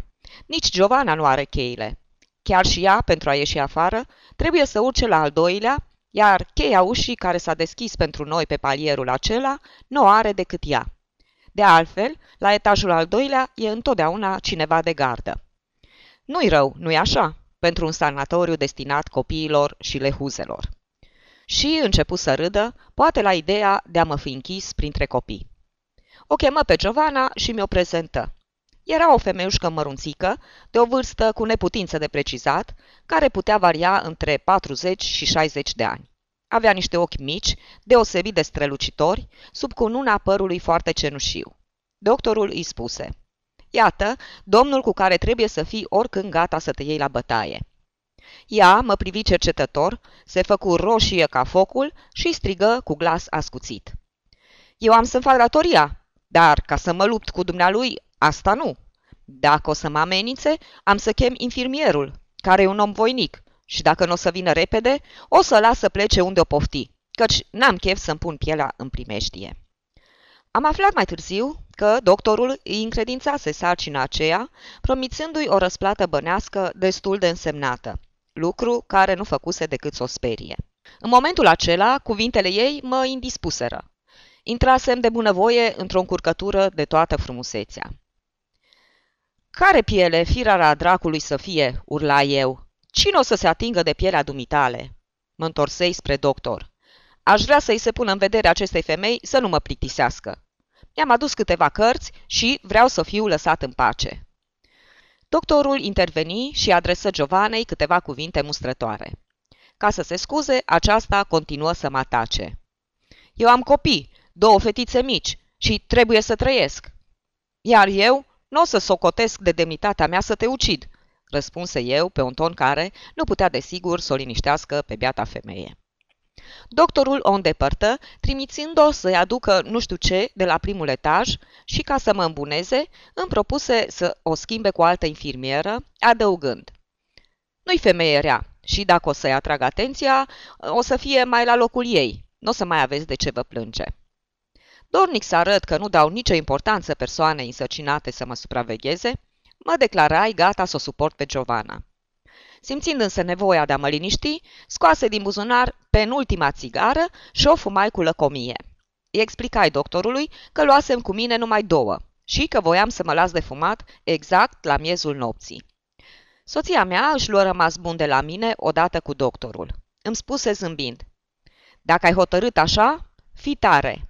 Nici Giovanna nu are cheile. Chiar și ea, pentru a ieși afară, trebuie să urce la al doilea, iar cheia ușii care s-a deschis pentru noi pe palierul acela nu o are decât ea. De altfel, la etajul al doilea e întotdeauna cineva de gardă. Nu-i rău, nu-i așa, pentru un sanatoriu destinat copiilor și lehuzelor. Și început să râdă, poate la ideea de a mă fi închis printre copii. O chemă pe Giovanna și mi-o prezentă. Era o femeușcă mărunțică, de o vârstă cu neputință de precizat, care putea varia între 40 și 60 de ani. Avea niște ochi mici, deosebit de strălucitori, sub cununa părului foarte cenușiu. Doctorul îi spuse, Iată, domnul cu care trebuie să fii oricând gata să te iei la bătaie. Ea mă privi cercetător, se făcu roșie ca focul și strigă cu glas ascuțit. Eu am să-mi fac datoria, dar ca să mă lupt cu dumnealui, asta nu. Dacă o să mă amenințe, am să chem infirmierul, care e un om voinic, și dacă nu o să vină repede, o să las să plece unde o pofti, căci n-am chef să-mi pun pielea în primeștie. Am aflat mai târziu că doctorul îi încredințase sarcina aceea, promițându-i o răsplată bănească destul de însemnată, lucru care nu făcuse decât să o sperie. În momentul acela, cuvintele ei mă indispuseră. Intrasem de bunăvoie într-o încurcătură de toată frumusețea. Care piele, firara dracului să fie?" urla eu. Cine o să se atingă de pielea dumitale?" Mă întorsei spre doctor. Aș vrea să-i se pună în vedere acestei femei să nu mă plictisească. Mi-am adus câteva cărți și vreau să fiu lăsat în pace. Doctorul interveni și adresă Giovanei câteva cuvinte mustrătoare. Ca să se scuze, aceasta continuă să mă atace. Eu am copii, două fetițe mici și trebuie să trăiesc. Iar eu nu o să socotesc de demnitatea mea să te ucid, răspunse eu pe un ton care nu putea desigur să o liniștească pe beata femeie. Doctorul o îndepărtă, trimițând-o să-i aducă nu știu ce de la primul etaj și, ca să mă îmbuneze, îmi propuse să o schimbe cu altă infirmieră, adăugând. Nu-i femeie rea și dacă o să-i atrag atenția, o să fie mai la locul ei. Nu o să mai aveți de ce vă plânge. Dornic să arăt că nu dau nicio importanță persoanei însăcinate să mă supravegheze, mă declarai gata să o suport pe Giovanna. Simțind însă nevoia de a mă liniști, scoase din buzunar penultima țigară și o fumai cu lăcomie. Îi explicai doctorului că luasem cu mine numai două și că voiam să mă las de fumat exact la miezul nopții. Soția mea își luă rămas bun de la mine odată cu doctorul. Îmi spuse zâmbind, Dacă ai hotărât așa, fi tare!"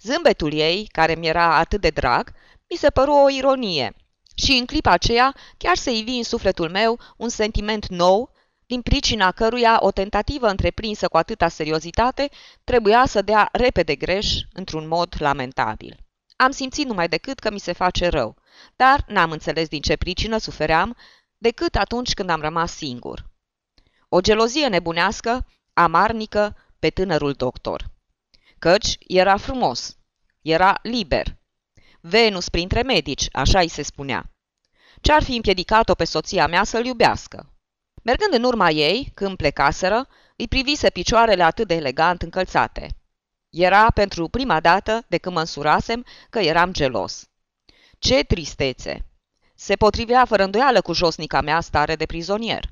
Zâmbetul ei, care mi era atât de drag, mi se păru o ironie și în clipa aceea chiar se ivi în sufletul meu un sentiment nou, din pricina căruia o tentativă întreprinsă cu atâta seriozitate trebuia să dea repede greș într-un mod lamentabil. Am simțit numai decât că mi se face rău, dar n-am înțeles din ce pricină sufeream decât atunci când am rămas singur. O gelozie nebunească amarnică pe tânărul doctor. Căci era frumos, era liber. Venus printre medici, așa îi se spunea. Ce-ar fi împiedicat-o pe soția mea să-l iubească? Mergând în urma ei, când plecaseră, îi privise picioarele atât de elegant încălțate. Era pentru prima dată de când mă însurasem că eram gelos. Ce tristețe! Se potrivea fără îndoială cu josnica mea stare de prizonier.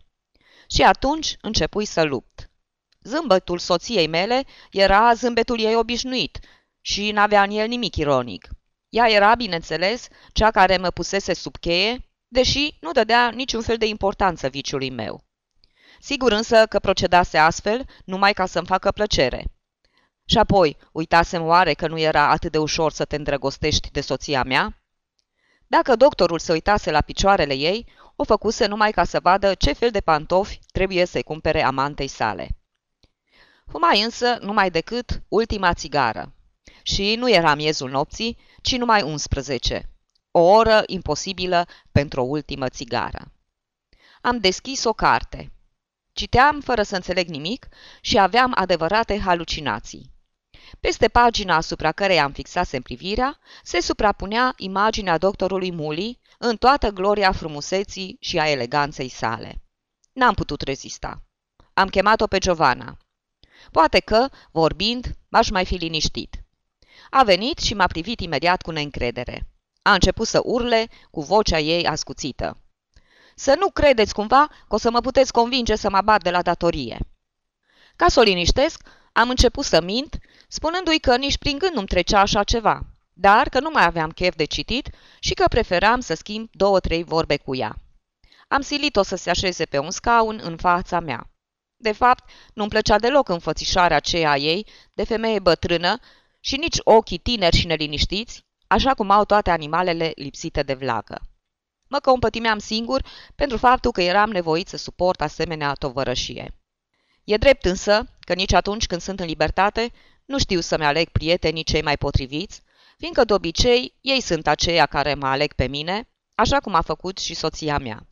Și atunci începui să lupt. Zâmbătul soției mele era zâmbetul ei obișnuit și n-avea în el nimic ironic. Ea era, bineînțeles, cea care mă pusese sub cheie, deși nu dădea niciun fel de importanță viciului meu. Sigur însă că procedase astfel numai ca să-mi facă plăcere. Și apoi, uitasem oare că nu era atât de ușor să te îndrăgostești de soția mea? Dacă doctorul se uitase la picioarele ei, o făcuse numai ca să vadă ce fel de pantofi trebuie să-i cumpere amantei sale. Fumai însă numai decât ultima țigară. Și nu era miezul nopții, ci numai 11. O oră imposibilă pentru o ultimă țigară. Am deschis o carte. Citeam fără să înțeleg nimic și aveam adevărate halucinații. Peste pagina asupra cărei am fixat privirea, se suprapunea imaginea doctorului Muli în toată gloria frumuseții și a eleganței sale. N-am putut rezista. Am chemat-o pe Giovanna. Poate că, vorbind, m-aș mai fi liniștit. A venit și m-a privit imediat cu neîncredere. A început să urle cu vocea ei ascuțită. Să nu credeți cumva că o să mă puteți convinge să mă bat de la datorie. Ca să o liniștesc, am început să mint, spunându-i că nici prin gând nu-mi trecea așa ceva, dar că nu mai aveam chef de citit și că preferam să schimb două-trei vorbe cu ea. Am silit-o să se așeze pe un scaun în fața mea. De fapt, nu-mi plăcea deloc înfățișarea aceea ei de femeie bătrână și nici ochii tineri și neliniștiți, așa cum au toate animalele lipsite de vlagă. Mă compătimeam singur pentru faptul că eram nevoit să suport asemenea tovărășie. E drept însă că nici atunci când sunt în libertate nu știu să-mi aleg prietenii cei mai potriviți, fiindcă de obicei ei sunt aceia care mă aleg pe mine, așa cum a făcut și soția mea.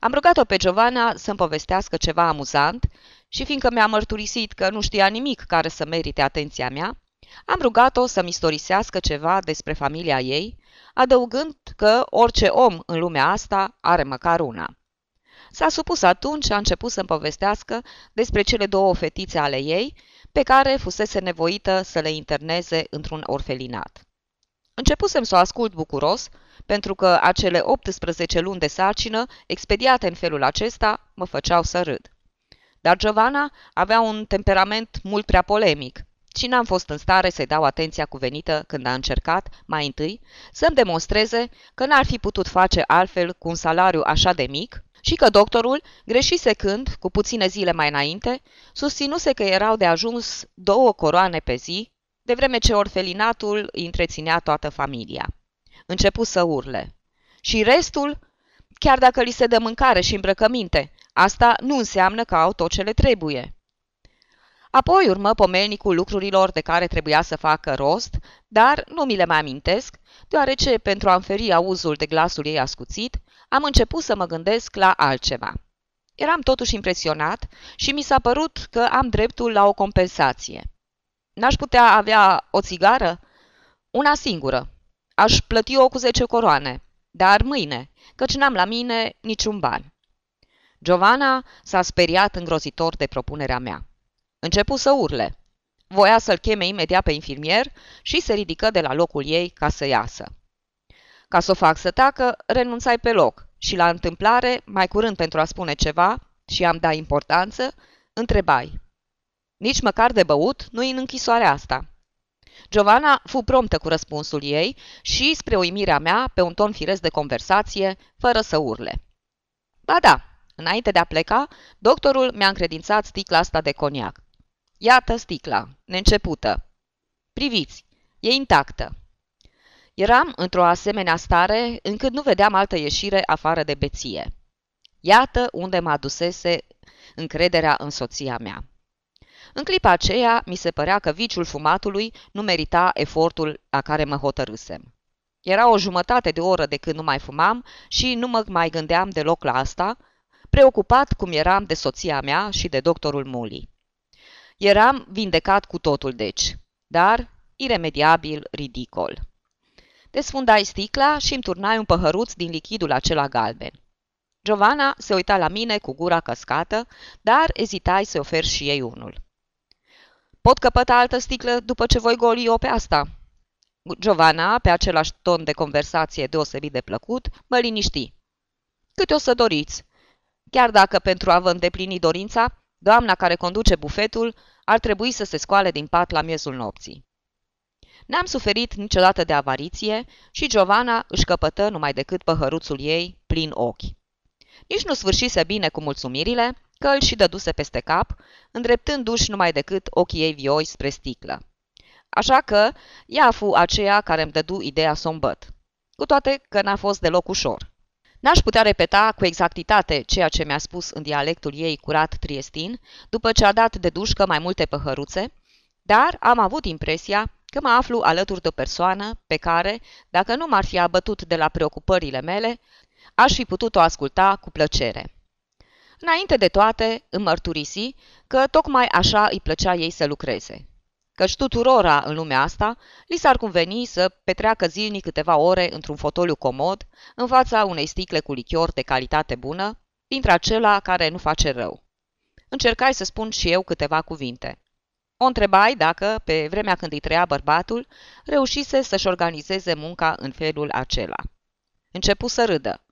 Am rugat-o pe Giovanna să-mi povestească ceva amuzant și fiindcă mi-a mărturisit că nu știa nimic care să merite atenția mea, am rugat-o să-mi istorisească ceva despre familia ei, adăugând că orice om în lumea asta are măcar una. S-a supus atunci și a început să-mi povestească despre cele două fetițe ale ei, pe care fusese nevoită să le interneze într-un orfelinat. Începusem să o ascult bucuros, pentru că acele 18 luni de sarcină, expediate în felul acesta, mă făceau să râd. Dar Giovanna avea un temperament mult prea polemic și n-am fost în stare să-i dau atenția cuvenită când a încercat, mai întâi, să-mi demonstreze că n-ar fi putut face altfel cu un salariu așa de mic și că doctorul greșise când, cu puține zile mai înainte, susținuse că erau de ajuns două coroane pe zi, de vreme ce orfelinatul îi întreținea toată familia. Începu să urle. Și restul, chiar dacă li se dă mâncare și îmbrăcăminte, asta nu înseamnă că au tot ce le trebuie. Apoi urmă pomelnicul lucrurilor de care trebuia să facă rost, dar nu mi le mai amintesc, deoarece, pentru a-mi feri auzul de glasul ei ascuțit, am început să mă gândesc la altceva. Eram totuși impresionat și mi s-a părut că am dreptul la o compensație. N-aș putea avea o țigară? Una singură. Aș plăti-o cu zece coroane, dar mâine, căci n-am la mine niciun ban. Giovanna s-a speriat îngrozitor de propunerea mea. Începu să urle. Voia să-l cheme imediat pe infirmier și se ridică de la locul ei ca să iasă. Ca să o fac să tacă, renunțai pe loc și la întâmplare, mai curând pentru a spune ceva și am da importanță, întrebai. Nici măcar de băut nu-i în închisoarea asta. Giovanna fu promptă cu răspunsul ei și, spre uimirea mea, pe un ton firesc de conversație, fără să urle. Ba da, înainte de a pleca, doctorul mi-a încredințat sticla asta de coniac. Iată sticla, neîncepută. Priviți, e intactă. Eram într-o asemenea stare încât nu vedeam altă ieșire afară de beție. Iată unde mă adusese încrederea în soția mea. În clipa aceea, mi se părea că viciul fumatului nu merita efortul la care mă hotărâsem. Era o jumătate de oră de când nu mai fumam și nu mă mai gândeam deloc la asta, preocupat cum eram de soția mea și de doctorul Muli. Eram vindecat cu totul, deci, dar iremediabil ridicol. Desfundai sticla și îmi turnai un păhăruț din lichidul acela galben. Giovanna se uita la mine cu gura căscată, dar ezitai să ofer și ei unul. Pot căpăta altă sticlă după ce voi goli eu pe asta?" Giovanna, pe același ton de conversație deosebit de plăcut, mă liniști. Câte o să doriți? Chiar dacă pentru a vă îndeplini dorința, doamna care conduce bufetul ar trebui să se scoale din pat la miezul nopții. N-am suferit niciodată de avariție și Giovanna își căpătă numai decât păhăruțul ei plin ochi. Nici nu sfârșise bine cu mulțumirile, că îl și dăduse peste cap, îndreptându-și numai decât ochii ei vioși spre sticlă. Așa că ea fu aceea care îmi dădu ideea să îmbăt. Cu toate că n-a fost deloc ușor. N-aș putea repeta cu exactitate ceea ce mi-a spus în dialectul ei curat triestin, după ce a dat de dușcă mai multe păhăruțe, dar am avut impresia că mă aflu alături de o persoană pe care, dacă nu m-ar fi abătut de la preocupările mele, aș fi putut o asculta cu plăcere. Înainte de toate, îmi mărturisi că tocmai așa îi plăcea ei să lucreze. Căci tuturora în lumea asta li s-ar conveni să petreacă zilnic câteva ore într-un fotoliu comod, în fața unei sticle cu lichior de calitate bună, dintre acela care nu face rău. Încercai să spun și eu câteva cuvinte. O întrebai dacă, pe vremea când îi trăia bărbatul, reușise să-și organizeze munca în felul acela. Începu să râdă.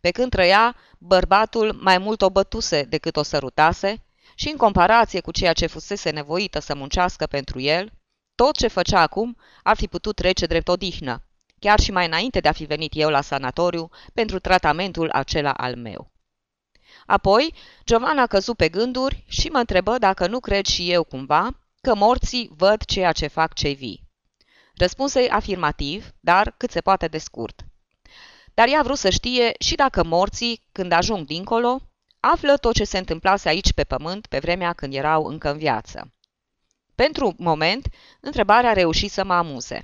Pe când trăia, bărbatul mai mult o bătuse decât o sărutase și în comparație cu ceea ce fusese nevoită să muncească pentru el, tot ce făcea acum ar fi putut trece drept odihnă, chiar și mai înainte de a fi venit eu la sanatoriu pentru tratamentul acela al meu. Apoi, Giovanna căzu pe gânduri și mă întrebă dacă nu cred și eu cumva că morții văd ceea ce fac cei vii. Răspunsei afirmativ, dar cât se poate de scurt. Dar ea a vrut să știe și dacă morții, când ajung dincolo, află tot ce se întâmplase aici pe pământ pe vremea când erau încă în viață. Pentru moment, întrebarea a reușit să mă amuze.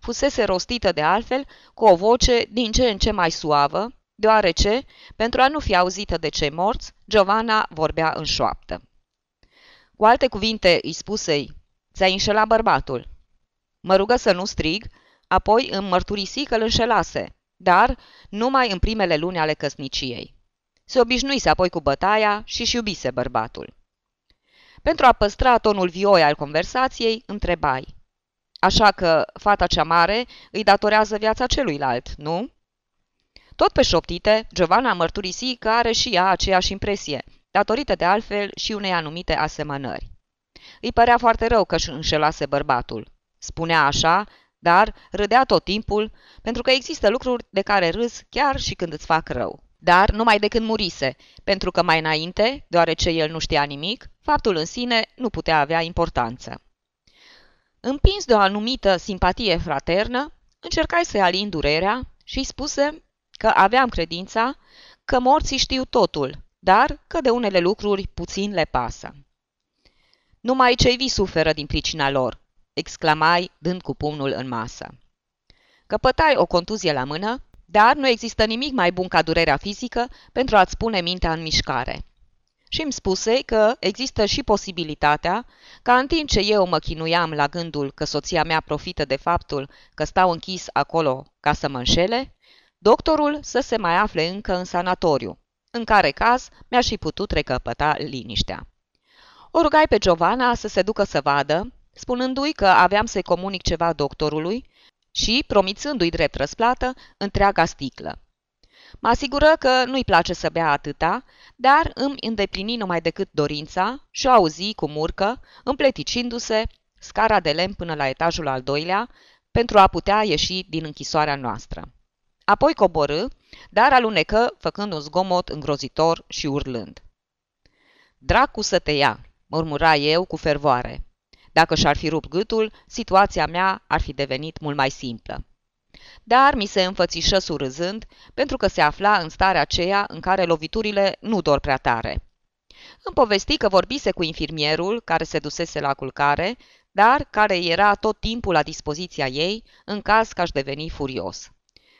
Fusese rostită de altfel cu o voce din ce în ce mai suavă, deoarece, pentru a nu fi auzită de cei morți, Giovanna vorbea în șoaptă. Cu alte cuvinte îi spusei, ți-ai înșelat bărbatul. Mă rugă să nu strig, apoi îmi mărturisi că îl înșelase, dar numai în primele luni ale căsniciei. Se obișnuise apoi cu bătaia și își iubise bărbatul. Pentru a păstra tonul vioi al conversației, întrebai. Așa că fata cea mare îi datorează viața celuilalt, nu? Tot pe șoptite, Giovanna mărturisi că are și ea aceeași impresie, datorită de altfel și unei anumite asemănări. Îi părea foarte rău că își înșelase bărbatul. Spunea așa, dar râdea tot timpul, pentru că există lucruri de care râzi chiar și când îți fac rău. Dar numai de când murise, pentru că mai înainte, deoarece el nu știa nimic, faptul în sine nu putea avea importanță. Împins de o anumită simpatie fraternă, încercai să-i alin durerea și îi spuse că aveam credința că morții știu totul, dar că de unele lucruri puțin le pasă. Numai cei vii suferă din pricina lor, exclamai dând cu pumnul în masă. Căpătai o contuzie la mână, dar nu există nimic mai bun ca durerea fizică pentru a-ți pune mintea în mișcare. Și îmi spuse că există și posibilitatea ca în timp ce eu mă chinuiam la gândul că soția mea profită de faptul că stau închis acolo ca să mă înșele, doctorul să se mai afle încă în sanatoriu, în care caz mi-aș fi putut recăpăta liniștea. O rugai pe Giovanna să se ducă să vadă, spunându-i că aveam să-i comunic ceva doctorului și, promițându-i drept răsplată, întreaga sticlă. Mă asigură că nu-i place să bea atâta, dar îmi îndeplini numai decât dorința și o auzi cu murcă, împleticindu-se scara de lemn până la etajul al doilea, pentru a putea ieși din închisoarea noastră. Apoi coborâ, dar alunecă, făcând un zgomot îngrozitor și urlând. Dracu să te ia, murmura eu cu fervoare. Dacă și-ar fi rupt gâtul, situația mea ar fi devenit mult mai simplă. Dar mi se înfățișă surâzând, pentru că se afla în starea aceea în care loviturile nu dor prea tare. Îmi povesti că vorbise cu infirmierul care se dusese la culcare, dar care era tot timpul la dispoziția ei în caz că aș deveni furios.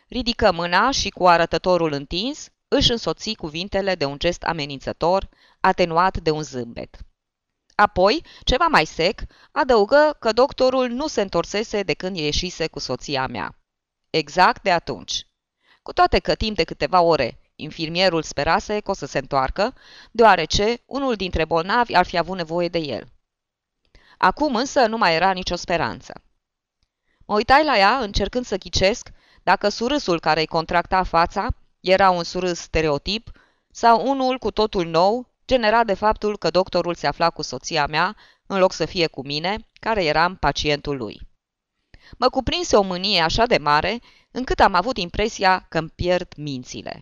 Ridică mâna și cu arătătorul întins își însoți cuvintele de un gest amenințător, atenuat de un zâmbet. Apoi, ceva mai sec, adăugă că doctorul nu se întorsese de când ieșise cu soția mea. Exact de atunci. Cu toate că timp de câteva ore infirmierul sperase că o să se întoarcă, deoarece unul dintre bolnavi ar fi avut nevoie de el. Acum însă nu mai era nicio speranță. Mă uitai la ea încercând să ghicesc dacă surâsul care îi contracta fața era un surâs stereotip sau unul cu totul nou, generat de faptul că doctorul se afla cu soția mea, în loc să fie cu mine, care eram pacientul lui. Mă cuprinse o mânie așa de mare, încât am avut impresia că îmi pierd mințile.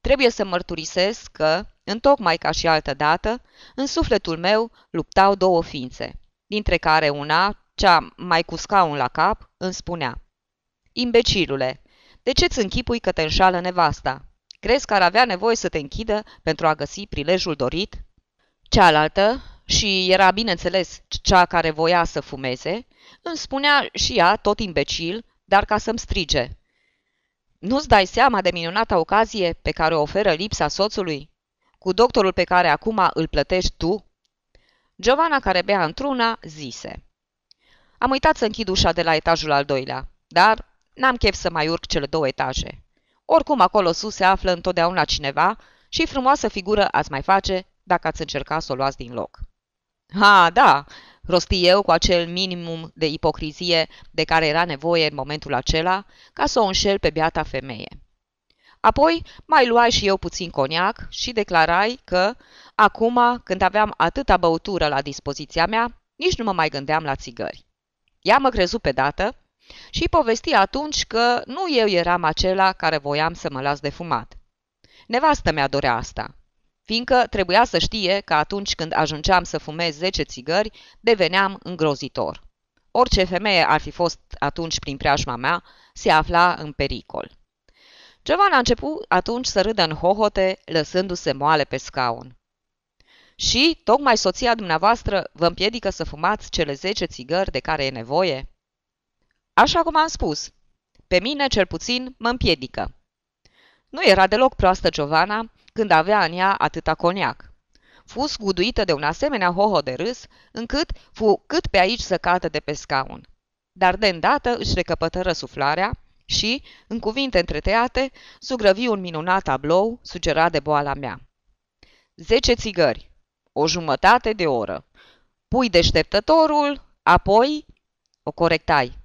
Trebuie să mărturisesc că, întocmai ca și altă dată, în sufletul meu luptau două ființe, dintre care una, cea mai cu scaun la cap, îmi spunea Imbecilule, de ce-ți închipui că te înșală nevasta? Crezi că ar avea nevoie să te închidă pentru a găsi prilejul dorit? Cealaltă, și era bineînțeles cea care voia să fumeze, îmi spunea și ea, tot imbecil, dar ca să-mi strige. Nu-ți dai seama de minunata ocazie pe care o oferă lipsa soțului? Cu doctorul pe care acum îl plătești tu? Giovanna, care bea într-una, zise. Am uitat să închid ușa de la etajul al doilea, dar n-am chef să mai urc cele două etaje. Oricum acolo sus se află întotdeauna cineva și frumoasă figură ați mai face dacă ați încerca să o luați din loc. Ha, da, rosti eu cu acel minimum de ipocrizie de care era nevoie în momentul acela ca să o înșel pe beata femeie. Apoi mai luai și eu puțin coniac și declarai că, acum, când aveam atâta băutură la dispoziția mea, nici nu mă mai gândeam la țigări. Ea mă crezu pe dată și povesti atunci că nu eu eram acela care voiam să mă las de fumat. Nevastă mea dorea asta fiindcă trebuia să știe că atunci când ajungeam să fumez 10 țigări, deveneam îngrozitor. Orice femeie ar fi fost atunci prin preajma mea, se afla în pericol. Giovanna a început atunci să râdă în hohote, lăsându-se moale pe scaun. Și, tocmai soția dumneavoastră vă împiedică să fumați cele 10 țigări de care e nevoie? Așa cum am spus. Pe mine, cel puțin, mă împiedică. Nu era deloc proastă Giovanna, când avea în ea atâta coniac. Fu sguduită de un asemenea hoho de râs, încât fu cât pe aici să cadă de pe scaun. Dar de îndată își recăpătă răsuflarea și, în cuvinte întretăiate, sugrăvi un minunat tablou sugerat de boala mea. Zece țigări, o jumătate de oră. Pui deșteptătorul, apoi o corectai.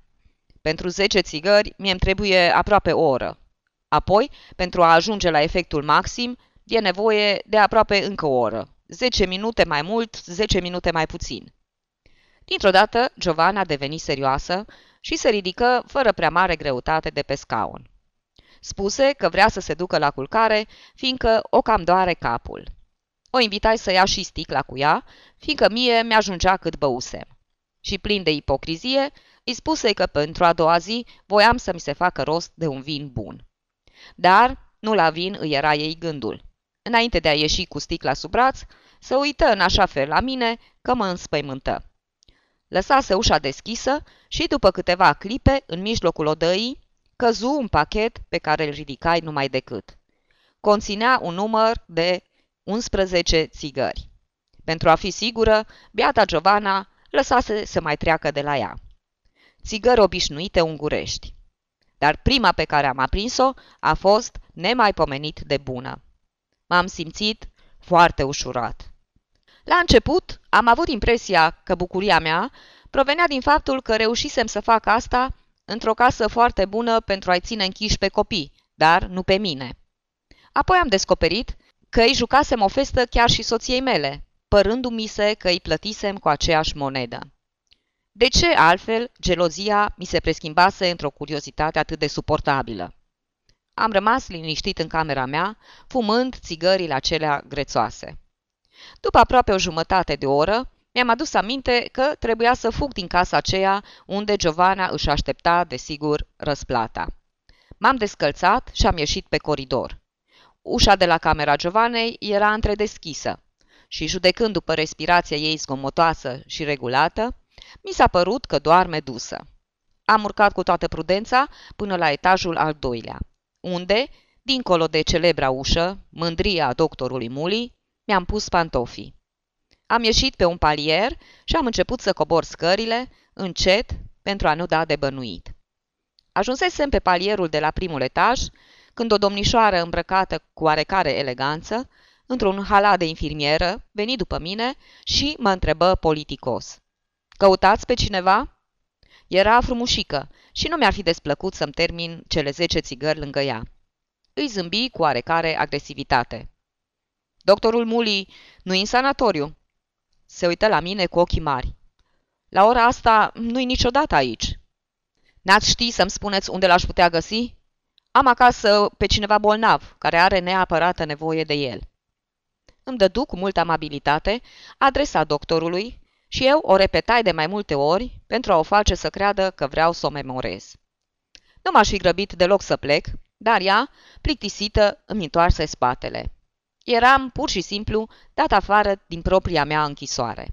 Pentru zece țigări mie-mi trebuie aproape o oră. Apoi, pentru a ajunge la efectul maxim, E nevoie de aproape încă o oră. 10 minute mai mult, 10 minute mai puțin. Dintr-o dată, Giovanna deveni serioasă și se ridică fără prea mare greutate de pe scaun. Spuse că vrea să se ducă la culcare, fiindcă o cam doare capul. O invitai să ia și sticla cu ea, fiindcă mie mi-ajungea cât băusem. Și plin de ipocrizie, îi spuse că pentru a doua zi voiam să mi se facă rost de un vin bun. Dar nu la vin îi era ei gândul. Înainte de a ieși cu sticla sub braț, se uită în așa fel la mine că mă înspăimântă. Lăsase ușa deschisă și după câteva clipe, în mijlocul odăii, căzu un pachet pe care îl ridicai numai decât. Conținea un număr de 11 țigări. Pentru a fi sigură, beata Giovanna lăsase să mai treacă de la ea. Țigări obișnuite ungurești. Dar prima pe care am aprins-o a fost nemaipomenit de bună. M-am simțit foarte ușurat. La început, am avut impresia că bucuria mea provenea din faptul că reușisem să fac asta într-o casă foarte bună pentru a-i ține închiși pe copii, dar nu pe mine. Apoi am descoperit că îi jucasem o festă chiar și soției mele, părându-mi se că îi plătisem cu aceeași monedă. De ce, altfel, gelozia mi se preschimbase într-o curiozitate atât de suportabilă? Am rămas liniștit în camera mea, fumând țigările acelea grețoase. După aproape o jumătate de oră, mi-am adus aminte că trebuia să fug din casa aceea unde Giovanna își aștepta, desigur, răsplata. M-am descălțat și am ieșit pe coridor. Ușa de la camera Giovanei era întredeschisă și, judecând după respirația ei zgomotoasă și regulată, mi s-a părut că doarme dusă. Am urcat cu toată prudența până la etajul al doilea unde, dincolo de celebra ușă, mândria doctorului Muli, mi-am pus pantofii. Am ieșit pe un palier și am început să cobor scările, încet, pentru a nu da de bănuit. Ajunsesem pe palierul de la primul etaj, când o domnișoară îmbrăcată cu oarecare eleganță, într-un halat de infirmieră, veni după mine și mă întrebă politicos. Căutați pe cineva?" Era frumușică și nu mi-ar fi desplăcut să-mi termin cele zece țigări lângă ea. Îi zâmbi cu oarecare agresivitate. Doctorul Muli nu-i în sanatoriu?" Se uită la mine cu ochii mari. La ora asta nu-i niciodată aici." N-ați ști să-mi spuneți unde l-aș putea găsi? Am acasă pe cineva bolnav, care are neapărată nevoie de el." Îmi dădu cu multă amabilitate adresa doctorului și eu o repetai de mai multe ori pentru a o face să creadă că vreau să o memorez. Nu m-aș fi grăbit deloc să plec, dar ea, plictisită, îmi întoarse spatele. Eram pur și simplu dat afară din propria mea închisoare.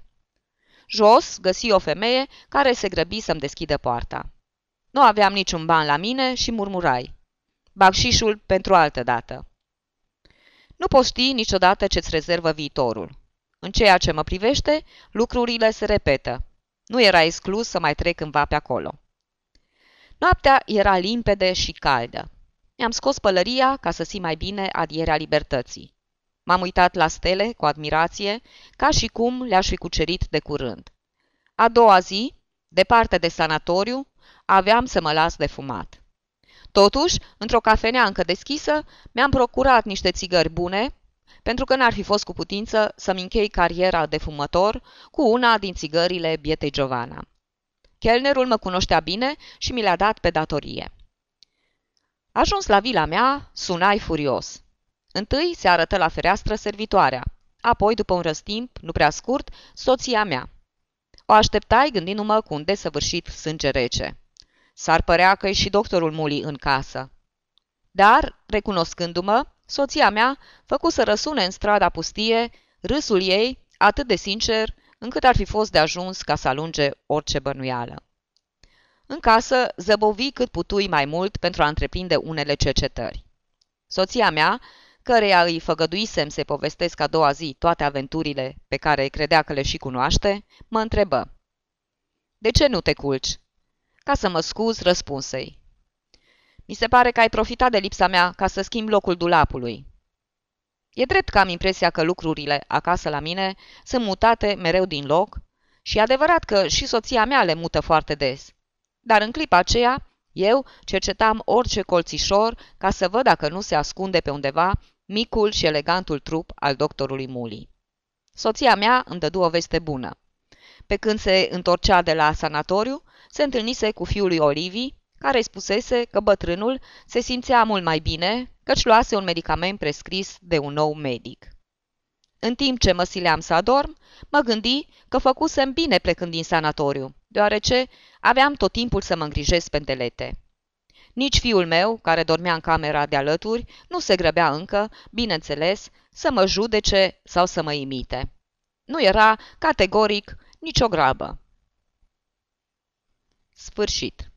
Jos găsi o femeie care se grăbi să-mi deschidă poarta. Nu aveam niciun ban la mine și murmurai. Bacșișul pentru altă dată. Nu poți ști niciodată ce-ți rezervă viitorul. În ceea ce mă privește, lucrurile se repetă. Nu era exclus să mai trec cândva pe acolo. Noaptea era limpede și caldă. Mi-am scos pălăria ca să simt mai bine adierea libertății. M-am uitat la stele cu admirație, ca și cum le-aș fi cucerit de curând. A doua zi, departe de sanatoriu, aveam să mă las de fumat. Totuși, într-o cafenea încă deschisă, mi-am procurat niște țigări bune, pentru că n-ar fi fost cu putință să-mi închei cariera de fumător cu una din țigările bietei Giovanna. Chelnerul mă cunoștea bine și mi le-a dat pe datorie. Ajuns la vila mea, sunai furios. Întâi se arătă la fereastră servitoarea, apoi, după un răstimp, nu prea scurt, soția mea. O așteptai gândindu-mă cu un desăvârșit sânge rece. S-ar părea că e și doctorul Muli în casă. Dar, recunoscându-mă, soția mea făcu să răsune în strada pustie râsul ei atât de sincer încât ar fi fost de ajuns ca să alunge orice bănuială. În casă zăbovi cât putui mai mult pentru a întreprinde unele cercetări. Soția mea, căreia îi făgăduisem să povestesc a doua zi toate aventurile pe care credea că le și cunoaște, mă întrebă. De ce nu te culci? Ca să mă scuz, răspunsei. Mi se pare că ai profitat de lipsa mea ca să schimbi locul dulapului. E drept că am impresia că lucrurile acasă la mine sunt mutate mereu din loc și e adevărat că și soția mea le mută foarte des. Dar în clipa aceea, eu cercetam orice colțișor ca să văd dacă nu se ascunde pe undeva micul și elegantul trup al doctorului Muli. Soția mea îmi dădu o veste bună. Pe când se întorcea de la sanatoriu, se întâlnise cu fiul lui Olivi, care îi spusese că bătrânul se simțea mult mai bine, căci luase un medicament prescris de un nou medic. În timp ce mă sileam să adorm, mă gândi că făcusem bine plecând din sanatoriu, deoarece aveam tot timpul să mă îngrijesc pendelete. Nici fiul meu, care dormea în camera de alături, nu se grăbea încă, bineînțeles, să mă judece sau să mă imite. Nu era, categoric, nicio grabă. Sfârșit